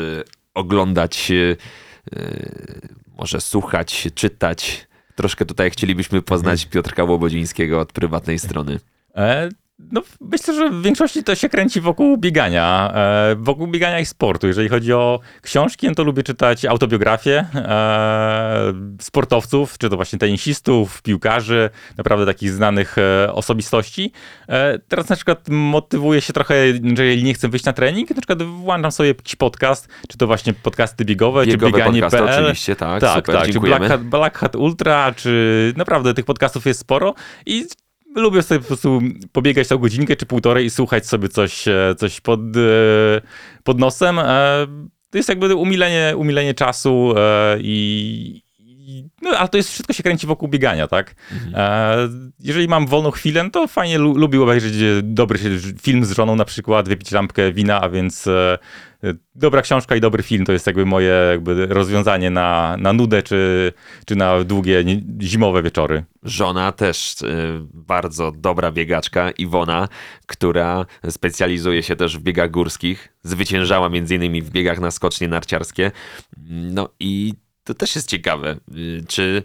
oglądać, może słuchać, czytać? Troszkę tutaj chcielibyśmy poznać Piotrka Łobodzińskiego od prywatnej strony. E, no, myślę, że w większości to się kręci wokół biegania, e, wokół biegania i sportu. Jeżeli chodzi o książki, no to lubię czytać autobiografie sportowców, czy to właśnie tenisistów, piłkarzy, naprawdę takich znanych e, osobistości. E, teraz na przykład motywuję się trochę, że jeżeli nie chcę wyjść na trening, na przykład włączam sobie jakiś podcast, czy to właśnie podcasty biegowe, Biegowe czy bieganie.pl. podcasty oczywiście, tak, tak, super, tak, czy. Black Hat, Black Hat Ultra, czy naprawdę tych podcastów jest sporo i lubię sobie po prostu pobiegać tą godzinkę czy półtorej i słuchać sobie coś, e, coś pod, e, pod nosem. E, To jest jakby umilenie, umilenie czasu i, no, ale to jest, wszystko się kręci wokół biegania, tak? E, jeżeli mam wolną chwilę, to fajnie lu, lubię obejrzeć dobry film z żoną na przykład, wypić lampkę wina, a więc e, dobra książka i dobry film to jest jakby moje jakby rozwiązanie na, na nudę czy, czy na długie zimowe wieczory. Żona też y, bardzo dobra biegaczka, Iwona, która specjalizuje się też w biegach górskich. Zwyciężała między innymi w biegach na skocznie narciarskie. No i to też jest ciekawe. Y, Czy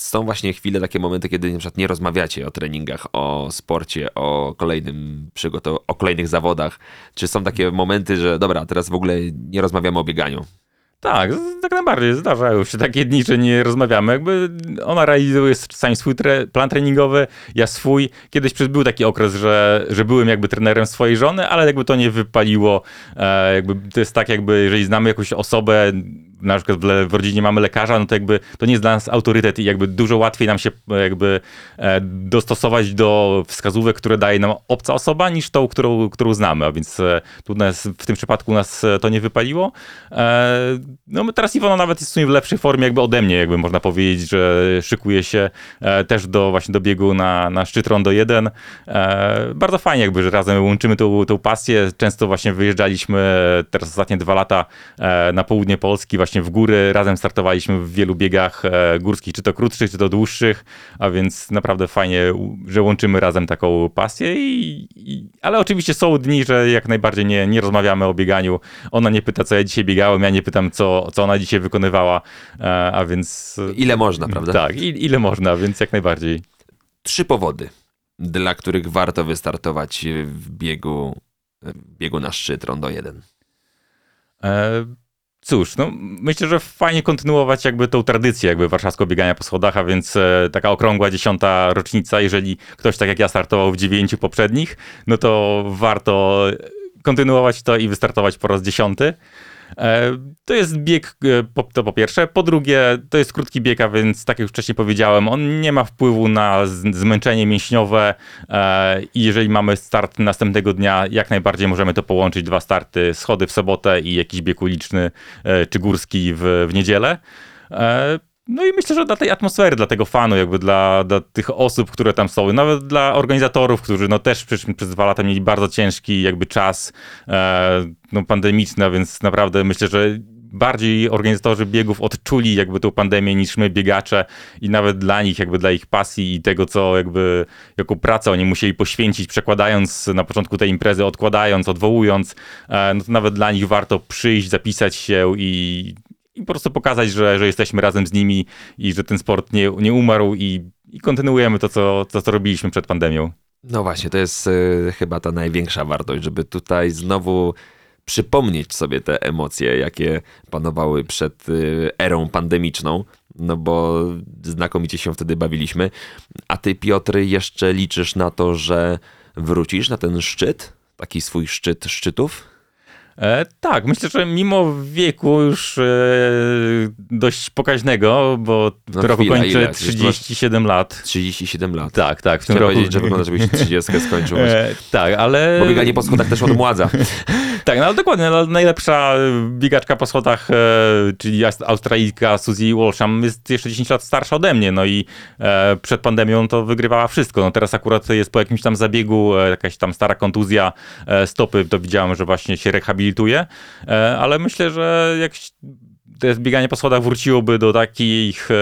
są właśnie chwile, takie momenty, kiedy na przykład nie rozmawiacie o treningach, o sporcie, o kolejnym przygotow- o kolejnych zawodach? Czy są takie momenty, że dobra, teraz w ogóle nie rozmawiamy o bieganiu? Tak, tak najbardziej. Zdarzają się takie dni, że nie rozmawiamy. Jakby ona realizuje czasami swój tre plan treningowy, ja swój. Kiedyś był taki okres, że, że byłem jakby trenerem swojej żony, ale jakby to nie wypaliło. E, jakby to jest tak, jakby jeżeli znamy jakąś osobę, na przykład w, rodzinie mamy lekarza, no to jakby to nie jest dla nas autorytet i jakby dużo łatwiej nam się e, jakby e, dostosować do wskazówek, które daje nam obca osoba, niż tą, którą, którą znamy. A więc e, tu nas, w tym przypadku nas to nie wypaliło. No teraz Iwona nawet jest w sumie w lepszej formie jakby ode mnie, jakby można powiedzieć, że szykuje się też do właśnie do biegu na, na szczyt Rondo 1. E, bardzo fajnie jakby, że razem łączymy tą, tą pasję. Często właśnie wyjeżdżaliśmy teraz ostatnie dwa lata na południe Polski, właśnie w góry. Razem startowaliśmy w wielu biegach e, górskich, czy to krótszych, czy to dłuższych, a więc naprawdę fajnie, że łączymy razem taką pasję. I, i, ale oczywiście są dni, że jak najbardziej nie, nie rozmawiamy o bieganiu. Ona nie pyta, co ja dzisiaj biegałem, ja nie pytam, co, co ona dzisiaj wykonywała, e, a więc... Ile można, prawda? Tak, i, ile można, więc jak najbardziej. trzy powody, dla których warto wystartować w biegu, w biegu na szczyt Rondo 1. E, cóż, no myślę, że fajnie kontynuować jakby tą tradycję jakby warszawskiego biegania po schodach, a więc e, taka okrągła dziesiąta rocznica, jeżeli ktoś tak jak ja startował w dziewięciu poprzednich, no to warto kontynuować to i wystartować po raz dziesiąty. E, To jest bieg, e, to po pierwsze. Po drugie, to jest krótki bieg, a więc tak jak już wcześniej powiedziałem, on nie ma wpływu na zmęczenie mięśniowe e, i jeżeli mamy start następnego dnia, jak najbardziej możemy to połączyć, dwa starty, schody w sobotę i jakiś bieg uliczny czy górski w, w niedzielę. No i myślę, że dla tej atmosfery, dla tego fanu, jakby dla, dla tych osób, które tam są, nawet dla organizatorów, którzy no też przecież przez dwa lata mieli bardzo ciężki jakby czas e, no, pandemiczny, a więc naprawdę myślę, że bardziej organizatorzy biegów odczuli jakby tą pandemię niż my biegacze i nawet dla nich, jakby dla ich pasji i tego, co jakby, jaką pracę oni musieli poświęcić, przekładając na początku tej imprezy, odkładając, odwołując, e, no to nawet dla nich warto przyjść, zapisać się i, i po prostu pokazać, że, że jesteśmy razem z nimi i że ten sport nie, nie umarł i, i kontynuujemy to co, to, co robiliśmy przed pandemią. No właśnie, to jest e, chyba ta największa wartość, żeby tutaj znowu przypomnieć sobie te emocje, jakie panowały przed e, erą pandemiczną, no bo znakomicie się wtedy bawiliśmy. A ty, Piotr, jeszcze liczysz na to, że wrócisz na ten szczyt? Taki swój szczyt szczytów? E, tak, myślę, że mimo wieku już e, dość pokaźnego, bo w No tym roku chwila, kończę ile? Przecież ty masz 37 lat. 37 lat. Tak, tak, w tym Chciałem roku. powiedzieć, że wygląda, żebyś 30 skończył. E, tak, ale. Bo bieganie po schodach też odmładza. Tak, no ale dokładnie, no, najlepsza biegaczka po schodach, e, czyli Aust- Australijka Suzy Walsham jest jeszcze 10 lat starsza ode mnie, no i e, przed pandemią to wygrywała wszystko. No teraz akurat jest po jakimś tam zabiegu, e, jakaś tam stara kontuzja stopy, to widziałem, że właśnie się rehabilituje, e, ale myślę, że jak bieganie po schodach wróciłoby do takich e,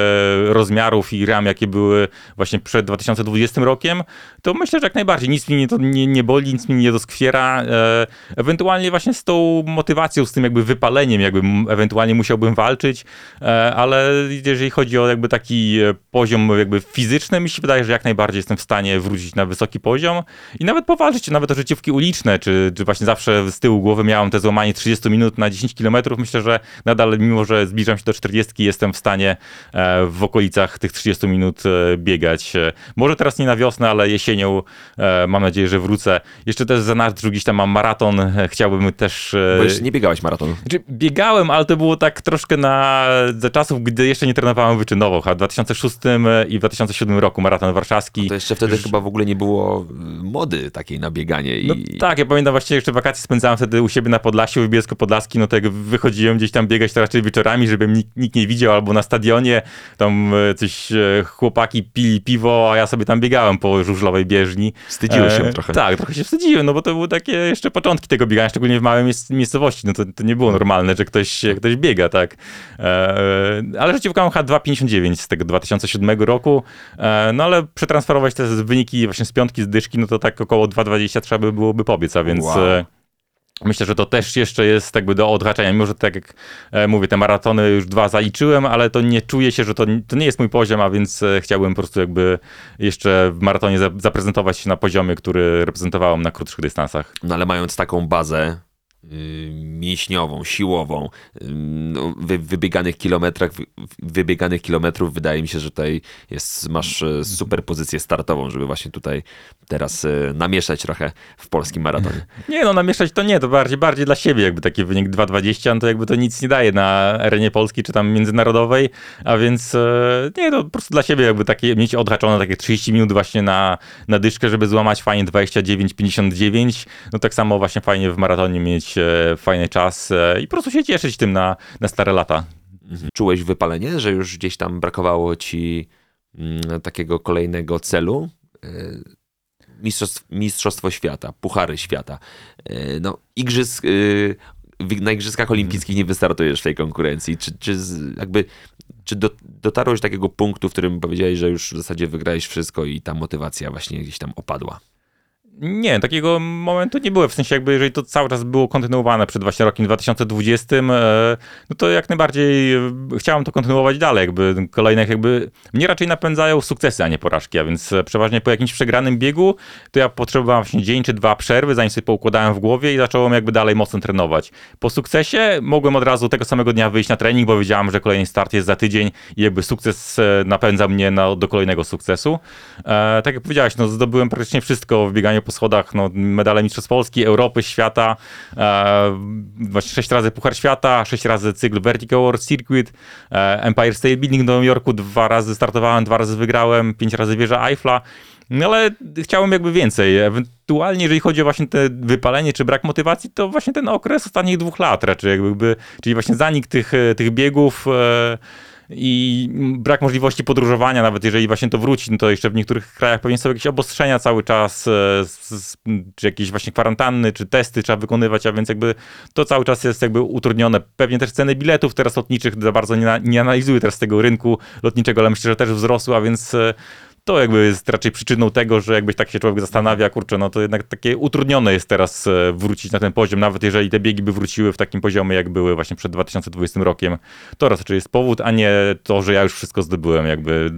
rozmiarów i ram, jakie były właśnie przed 2020 rokiem, to myślę, że jak najbardziej. Nic mi nie, to nie, nie boli, nic mi nie doskwiera. E, ewentualnie właśnie z tą motywacją, z tym jakby wypaleniem, jakby ewentualnie musiałbym walczyć, e, ale jeżeli chodzi o jakby taki poziom jakby fizyczny, mi się wydaje, że jak najbardziej jestem w stanie wrócić na wysoki poziom i nawet powalczyć, nawet o życiówki uliczne, czy, czy właśnie zawsze z tyłu głowy miałem te złamanie 30 minut na 10 km. Myślę, że nadal, mimo że zbliżam się do 40, jestem w stanie e, w okolicach tych 30 minut e, biegać. E, może teraz nie na wiosnę, ale jesienią mam nadzieję, że wrócę. Jeszcze też za nadrzu gdzieś tam mam maraton, chciałbym też... Bo jeszcze nie biegałeś maratonu. Znaczy, biegałem, ale to było tak troszkę na za czasów, gdy jeszcze nie trenowałem wyczynowo. W 2006 i w 2007 roku maraton warszawski. No to jeszcze wtedy chyba w ogóle nie było mody takiej na bieganie. I... No tak, ja pamiętam właśnie jeszcze wakacje spędzałem wtedy u siebie na Podlasiu, w Bielsko-Podlaski, no to jak wychodziłem gdzieś tam biegać to raczej wieczorami, żeby nikt, nikt nie widział, albo na stadionie, tam e, coś e, chłopaki pili piwo, a ja sobie tam biegałem po żużlowej bieżni. Wstydziłeś się e, trochę. Tak, trochę się wstydziłem, no bo to były takie jeszcze początki tego biegania, szczególnie w małej miejscowości, no to, to nie było normalne, że ktoś, ktoś biega, tak. E, ale życiówka H259 z tego 2007 roku, e, no ale przetransferować te wyniki właśnie z piątki, z dyszki, no to tak około 2,20 trzeba by byłoby pobiec, a więc... Wow. Myślę, że to też jeszcze jest jakby do odhaczenia, mimo że tak jak e, mówię, te maratony już dwa zaliczyłem, ale to nie czuję się, że to, to nie jest mój poziom, a więc e, chciałbym po prostu jakby jeszcze w maratonie zaprezentować się na poziomie, który reprezentowałem na krótszych dystansach. No ale mając taką bazę, mięśniową, siłową, y, no, wy, wybieganych kilometrach, wybieganych kilometrów, wydaje mi się, że tutaj jest, masz e, super pozycję startową, żeby właśnie tutaj teraz e, namieszać trochę w polskim maratonie. Nie no, namieszać to nie, to bardziej, bardziej dla siebie, jakby taki wynik 2,20, no to jakby to nic nie daje na arenie polskiej, czy tam międzynarodowej, a więc e, nie, to po prostu dla siebie jakby takie, mieć odhaczone takie 30 minut właśnie na, na dyszkę, żeby złamać fajnie 29-59, no tak samo właśnie fajnie w maratonie mieć fajny czas e, i po prostu się cieszyć tym na, na stare lata. Mhm. Czułeś wypalenie, że już gdzieś tam brakowało ci mm, takiego kolejnego celu? E, mistrzostw, mistrzostwo świata, puchary świata. E, no, igrzysk, na Igrzyskach Olimpijskich nie wystartujesz w tej konkurencji. Czy, czy jakby czy do, dotarłeś do takiego punktu, w którym powiedziałeś, że już w zasadzie wygrałeś wszystko i ta motywacja właśnie gdzieś tam opadła? Nie, takiego momentu nie było. W sensie jakby, jeżeli to cały czas było kontynuowane przed właśnie rokiem 2020, e, no to jak najbardziej e, chciałem to kontynuować dalej. Jakby kolejne jakby, mnie raczej napędzają sukcesy, a nie porażki, a więc e, przeważnie po jakimś przegranym biegu, to ja potrzebowałem właśnie dzień czy dwa przerwy, zanim sobie poukładałem w głowie i zacząłem jakby dalej mocno trenować. Po sukcesie mogłem od razu tego samego dnia wyjść na trening, bo wiedziałem, że kolejny start jest za tydzień i jakby sukces napędza mnie na, do kolejnego sukcesu. Tak jak powiedziałeś, no zdobyłem praktycznie wszystko w bieganiu po schodach, no, medale Mistrzostw Polski, Europy, świata, e, właśnie sześć razy Puchar Świata, sześć razy cykl Vertical World Circuit, e, Empire State Building w Nowym Jorku, dwa razy startowałem, dwa razy wygrałem, pięć razy wieża Eiffla, no ale chciałem jakby więcej. Ewentualnie, jeżeli chodzi o właśnie te wypalenie czy brak motywacji, to właśnie ten okres ostatnich dwóch lat raczej jakby, czyli właśnie zanik tych, tych biegów, e, i brak możliwości podróżowania, nawet jeżeli właśnie to wróci, no to jeszcze w niektórych krajach pewnie są jakieś obostrzenia cały czas, e, czy jakieś właśnie kwarantanny, czy testy trzeba wykonywać, a więc jakby to cały czas jest jakby utrudnione. Pewnie też ceny biletów teraz lotniczych za bardzo nie, nie analizuję teraz tego rynku lotniczego, ale myślę, że też wzrosły, a więc e, to jakby jest raczej przyczyną tego, że jakbyś tak się człowiek zastanawia, kurczę, no to jednak takie utrudnione jest teraz e, wrócić na ten poziom, nawet jeżeli te biegi by wróciły w takim poziomie, jak były właśnie przed 2020 rokiem, to raczej jest powód, a nie to, że ja już wszystko zdobyłem, jakby,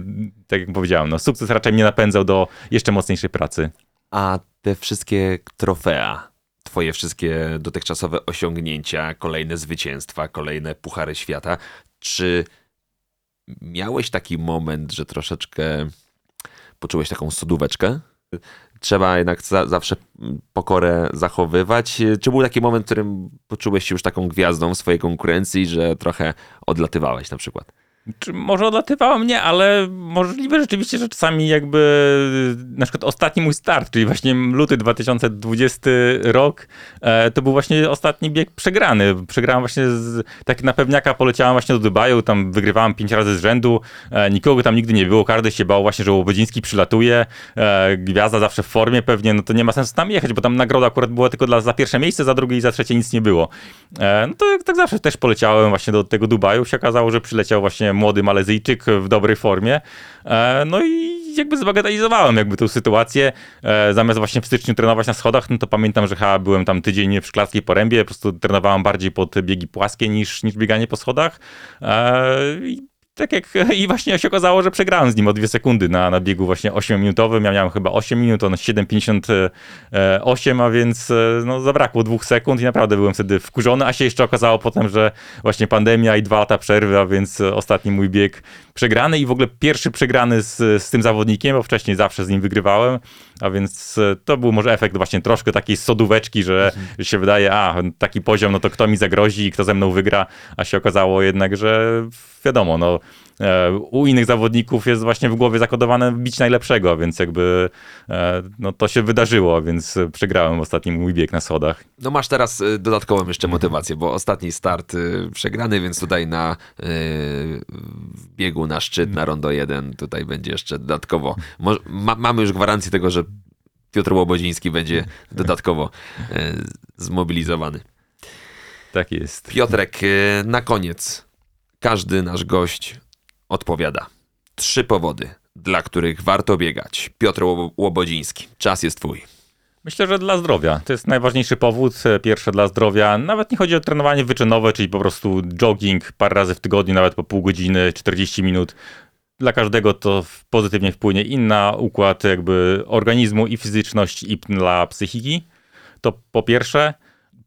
tak jak powiedziałem, no sukces raczej mnie napędzał do jeszcze mocniejszej pracy. A te wszystkie trofea, twoje wszystkie dotychczasowe osiągnięcia, kolejne zwycięstwa, kolejne puchary świata, czy miałeś taki moment, że troszeczkę poczułeś taką sodóweczkę? Trzeba jednak za, zawsze pokorę zachowywać. Czy był taki moment, w którym poczułeś się już taką gwiazdą w swojej konkurencji, że trochę odlatywałeś na przykład? Czy może odlatywałem? Nie, ale możliwe rzeczywiście, że czasami jakby na przykład ostatni mój start, czyli właśnie luty 2020 rok, e, to był właśnie ostatni bieg przegrany. Przegrałem właśnie z, tak na pewniaka poleciałem właśnie do Dubaju, tam wygrywałem pięć razy z rzędu, e, nikogo tam nigdy nie było, każdy się bał właśnie, że Łobodziński przylatuje, e, gwiazda zawsze w formie pewnie, no to nie ma sensu tam jechać, bo tam nagroda akurat była tylko dla, za pierwsze miejsce, za drugie i za trzecie nic nie było. No to tak zawsze też poleciałem właśnie do tego Dubaju, się okazało, że przyleciał właśnie młody Malezyjczyk w dobrej formie. E, no i jakby zbagatelizowałem jakby tą sytuację. E, zamiast właśnie w styczniu trenować na schodach, no to pamiętam, że chyba byłem tam tydzień w Szklarskiej Porębie, po prostu trenowałem bardziej pod biegi płaskie niż, niż bieganie po schodach. E, tak jak i właśnie się okazało, że przegrałem z nim o dwie sekundy na, na biegu właśnie 8-minutowym. Ja miałem chyba 8 minut, on 7,58, a więc e, no, zabrakło dwóch sekund i naprawdę byłem wtedy wkurzony, a się jeszcze okazało potem, że właśnie pandemia i dwa lata przerwy, a więc ostatni mój bieg przegrany i w ogóle pierwszy przegrany z, z tym zawodnikiem, bo wcześniej zawsze z nim wygrywałem, a więc e, to był może efekt właśnie troszkę takiej sodóweczki, że mhm. się wydaje, a taki poziom, no to kto mi zagrozi i kto ze mną wygra, a się okazało jednak, że wiadomo, no E, u innych zawodników jest właśnie w głowie zakodowane bić najlepszego, więc jakby e, no, to się wydarzyło, więc przegrałem ostatni mój bieg na schodach. No masz teraz e, dodatkową jeszcze motywację, bo ostatni start przegrany, więc tutaj na biegu na szczyt, na rondo 1 tutaj będzie jeszcze dodatkowo. Ma, mamy już gwarancję tego, że Piotr Łobodziński będzie dodatkowo zmobilizowany. Tak jest. Piotrek, na koniec. Każdy nasz gość odpowiada. Trzy powody, dla których warto biegać. Piotr Łobodziński, czas jest twój. Myślę, że dla zdrowia. To jest najważniejszy powód. Pierwsze dla zdrowia. Nawet nie chodzi o trenowanie wyczynowe, czyli po prostu jogging parę razy w tygodniu, nawet po pół godziny, 40 minut. Dla każdego to pozytywnie wpłynie inna układ jakby organizmu i fizyczność i dla psychiki. To po pierwsze.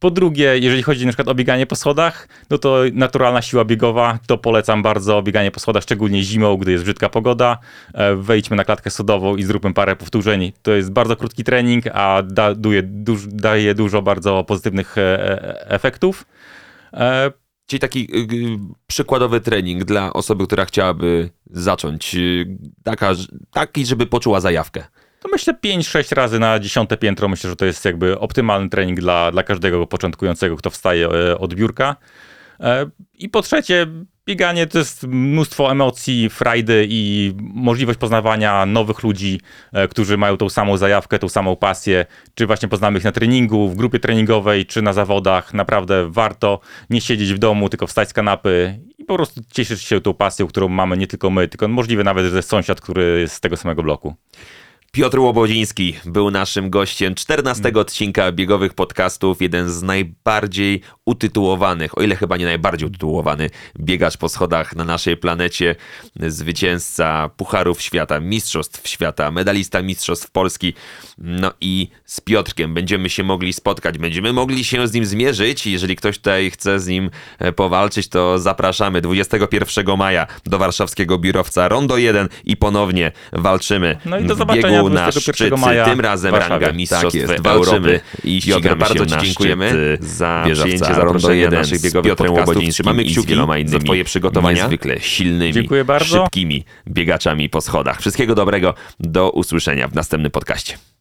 Po drugie, jeżeli chodzi na przykład o bieganie po schodach, no to naturalna siła biegowa, to polecam bardzo bieganie po schodach, szczególnie zimą, gdy jest brzydka pogoda. E, wejdźmy na klatkę sodową i zróbmy parę powtórzeń. To jest bardzo krótki trening, a daje, daje dużo bardzo pozytywnych e, e, efektów. Czyli taki przykładowy trening dla osoby, która chciałaby zacząć, taka, taki, żeby poczuła zajawkę to myślę 5-6 razy na dziesiąte piętro. Myślę, że to jest jakby optymalny trening dla, dla każdego początkującego, kto wstaje e, od biurka. E, I po trzecie, bieganie to jest mnóstwo emocji, frajdy i możliwość poznawania nowych ludzi, e, którzy mają tą samą zajawkę, tą samą pasję, czy właśnie poznamy ich na treningu, w grupie treningowej, czy na zawodach. Naprawdę warto nie siedzieć w domu, tylko wstać z kanapy i po prostu cieszyć się tą pasją, którą mamy nie tylko my, tylko możliwe nawet, że sąsiad, który jest z tego samego bloku. Piotr Łobodziński był naszym gościem 14 mm. odcinka biegowych podcastów. Jeden z najbardziej utytułowanych, o ile chyba nie najbardziej utytułowany biegacz po schodach na naszej planecie, zwycięzca Pucharów Świata, Mistrzostw Świata, medalista Mistrzostw Polski. No i z Piotrkiem będziemy się mogli spotkać, będziemy mogli się z nim zmierzyć. Jeżeli ktoś tutaj chce z nim e, powalczyć, to zapraszamy 21 maja do warszawskiego biurowca Rondo 1 i ponownie walczymy no i do w na szczyt, maja tym razem ranga Mistrzostw tak jest, Europy. I Piotr, bardzo Ci dziękujemy za przyjęcie zaproszenia naszych biegowych podcastów. Trzymamy kciuki wieloma innymi za Twoje przygotowania. Niezwykle silnymi, Dziękuję bardzo. szybkimi biegaczami po schodach. Wszystkiego dobrego, do usłyszenia w następnym podcaście.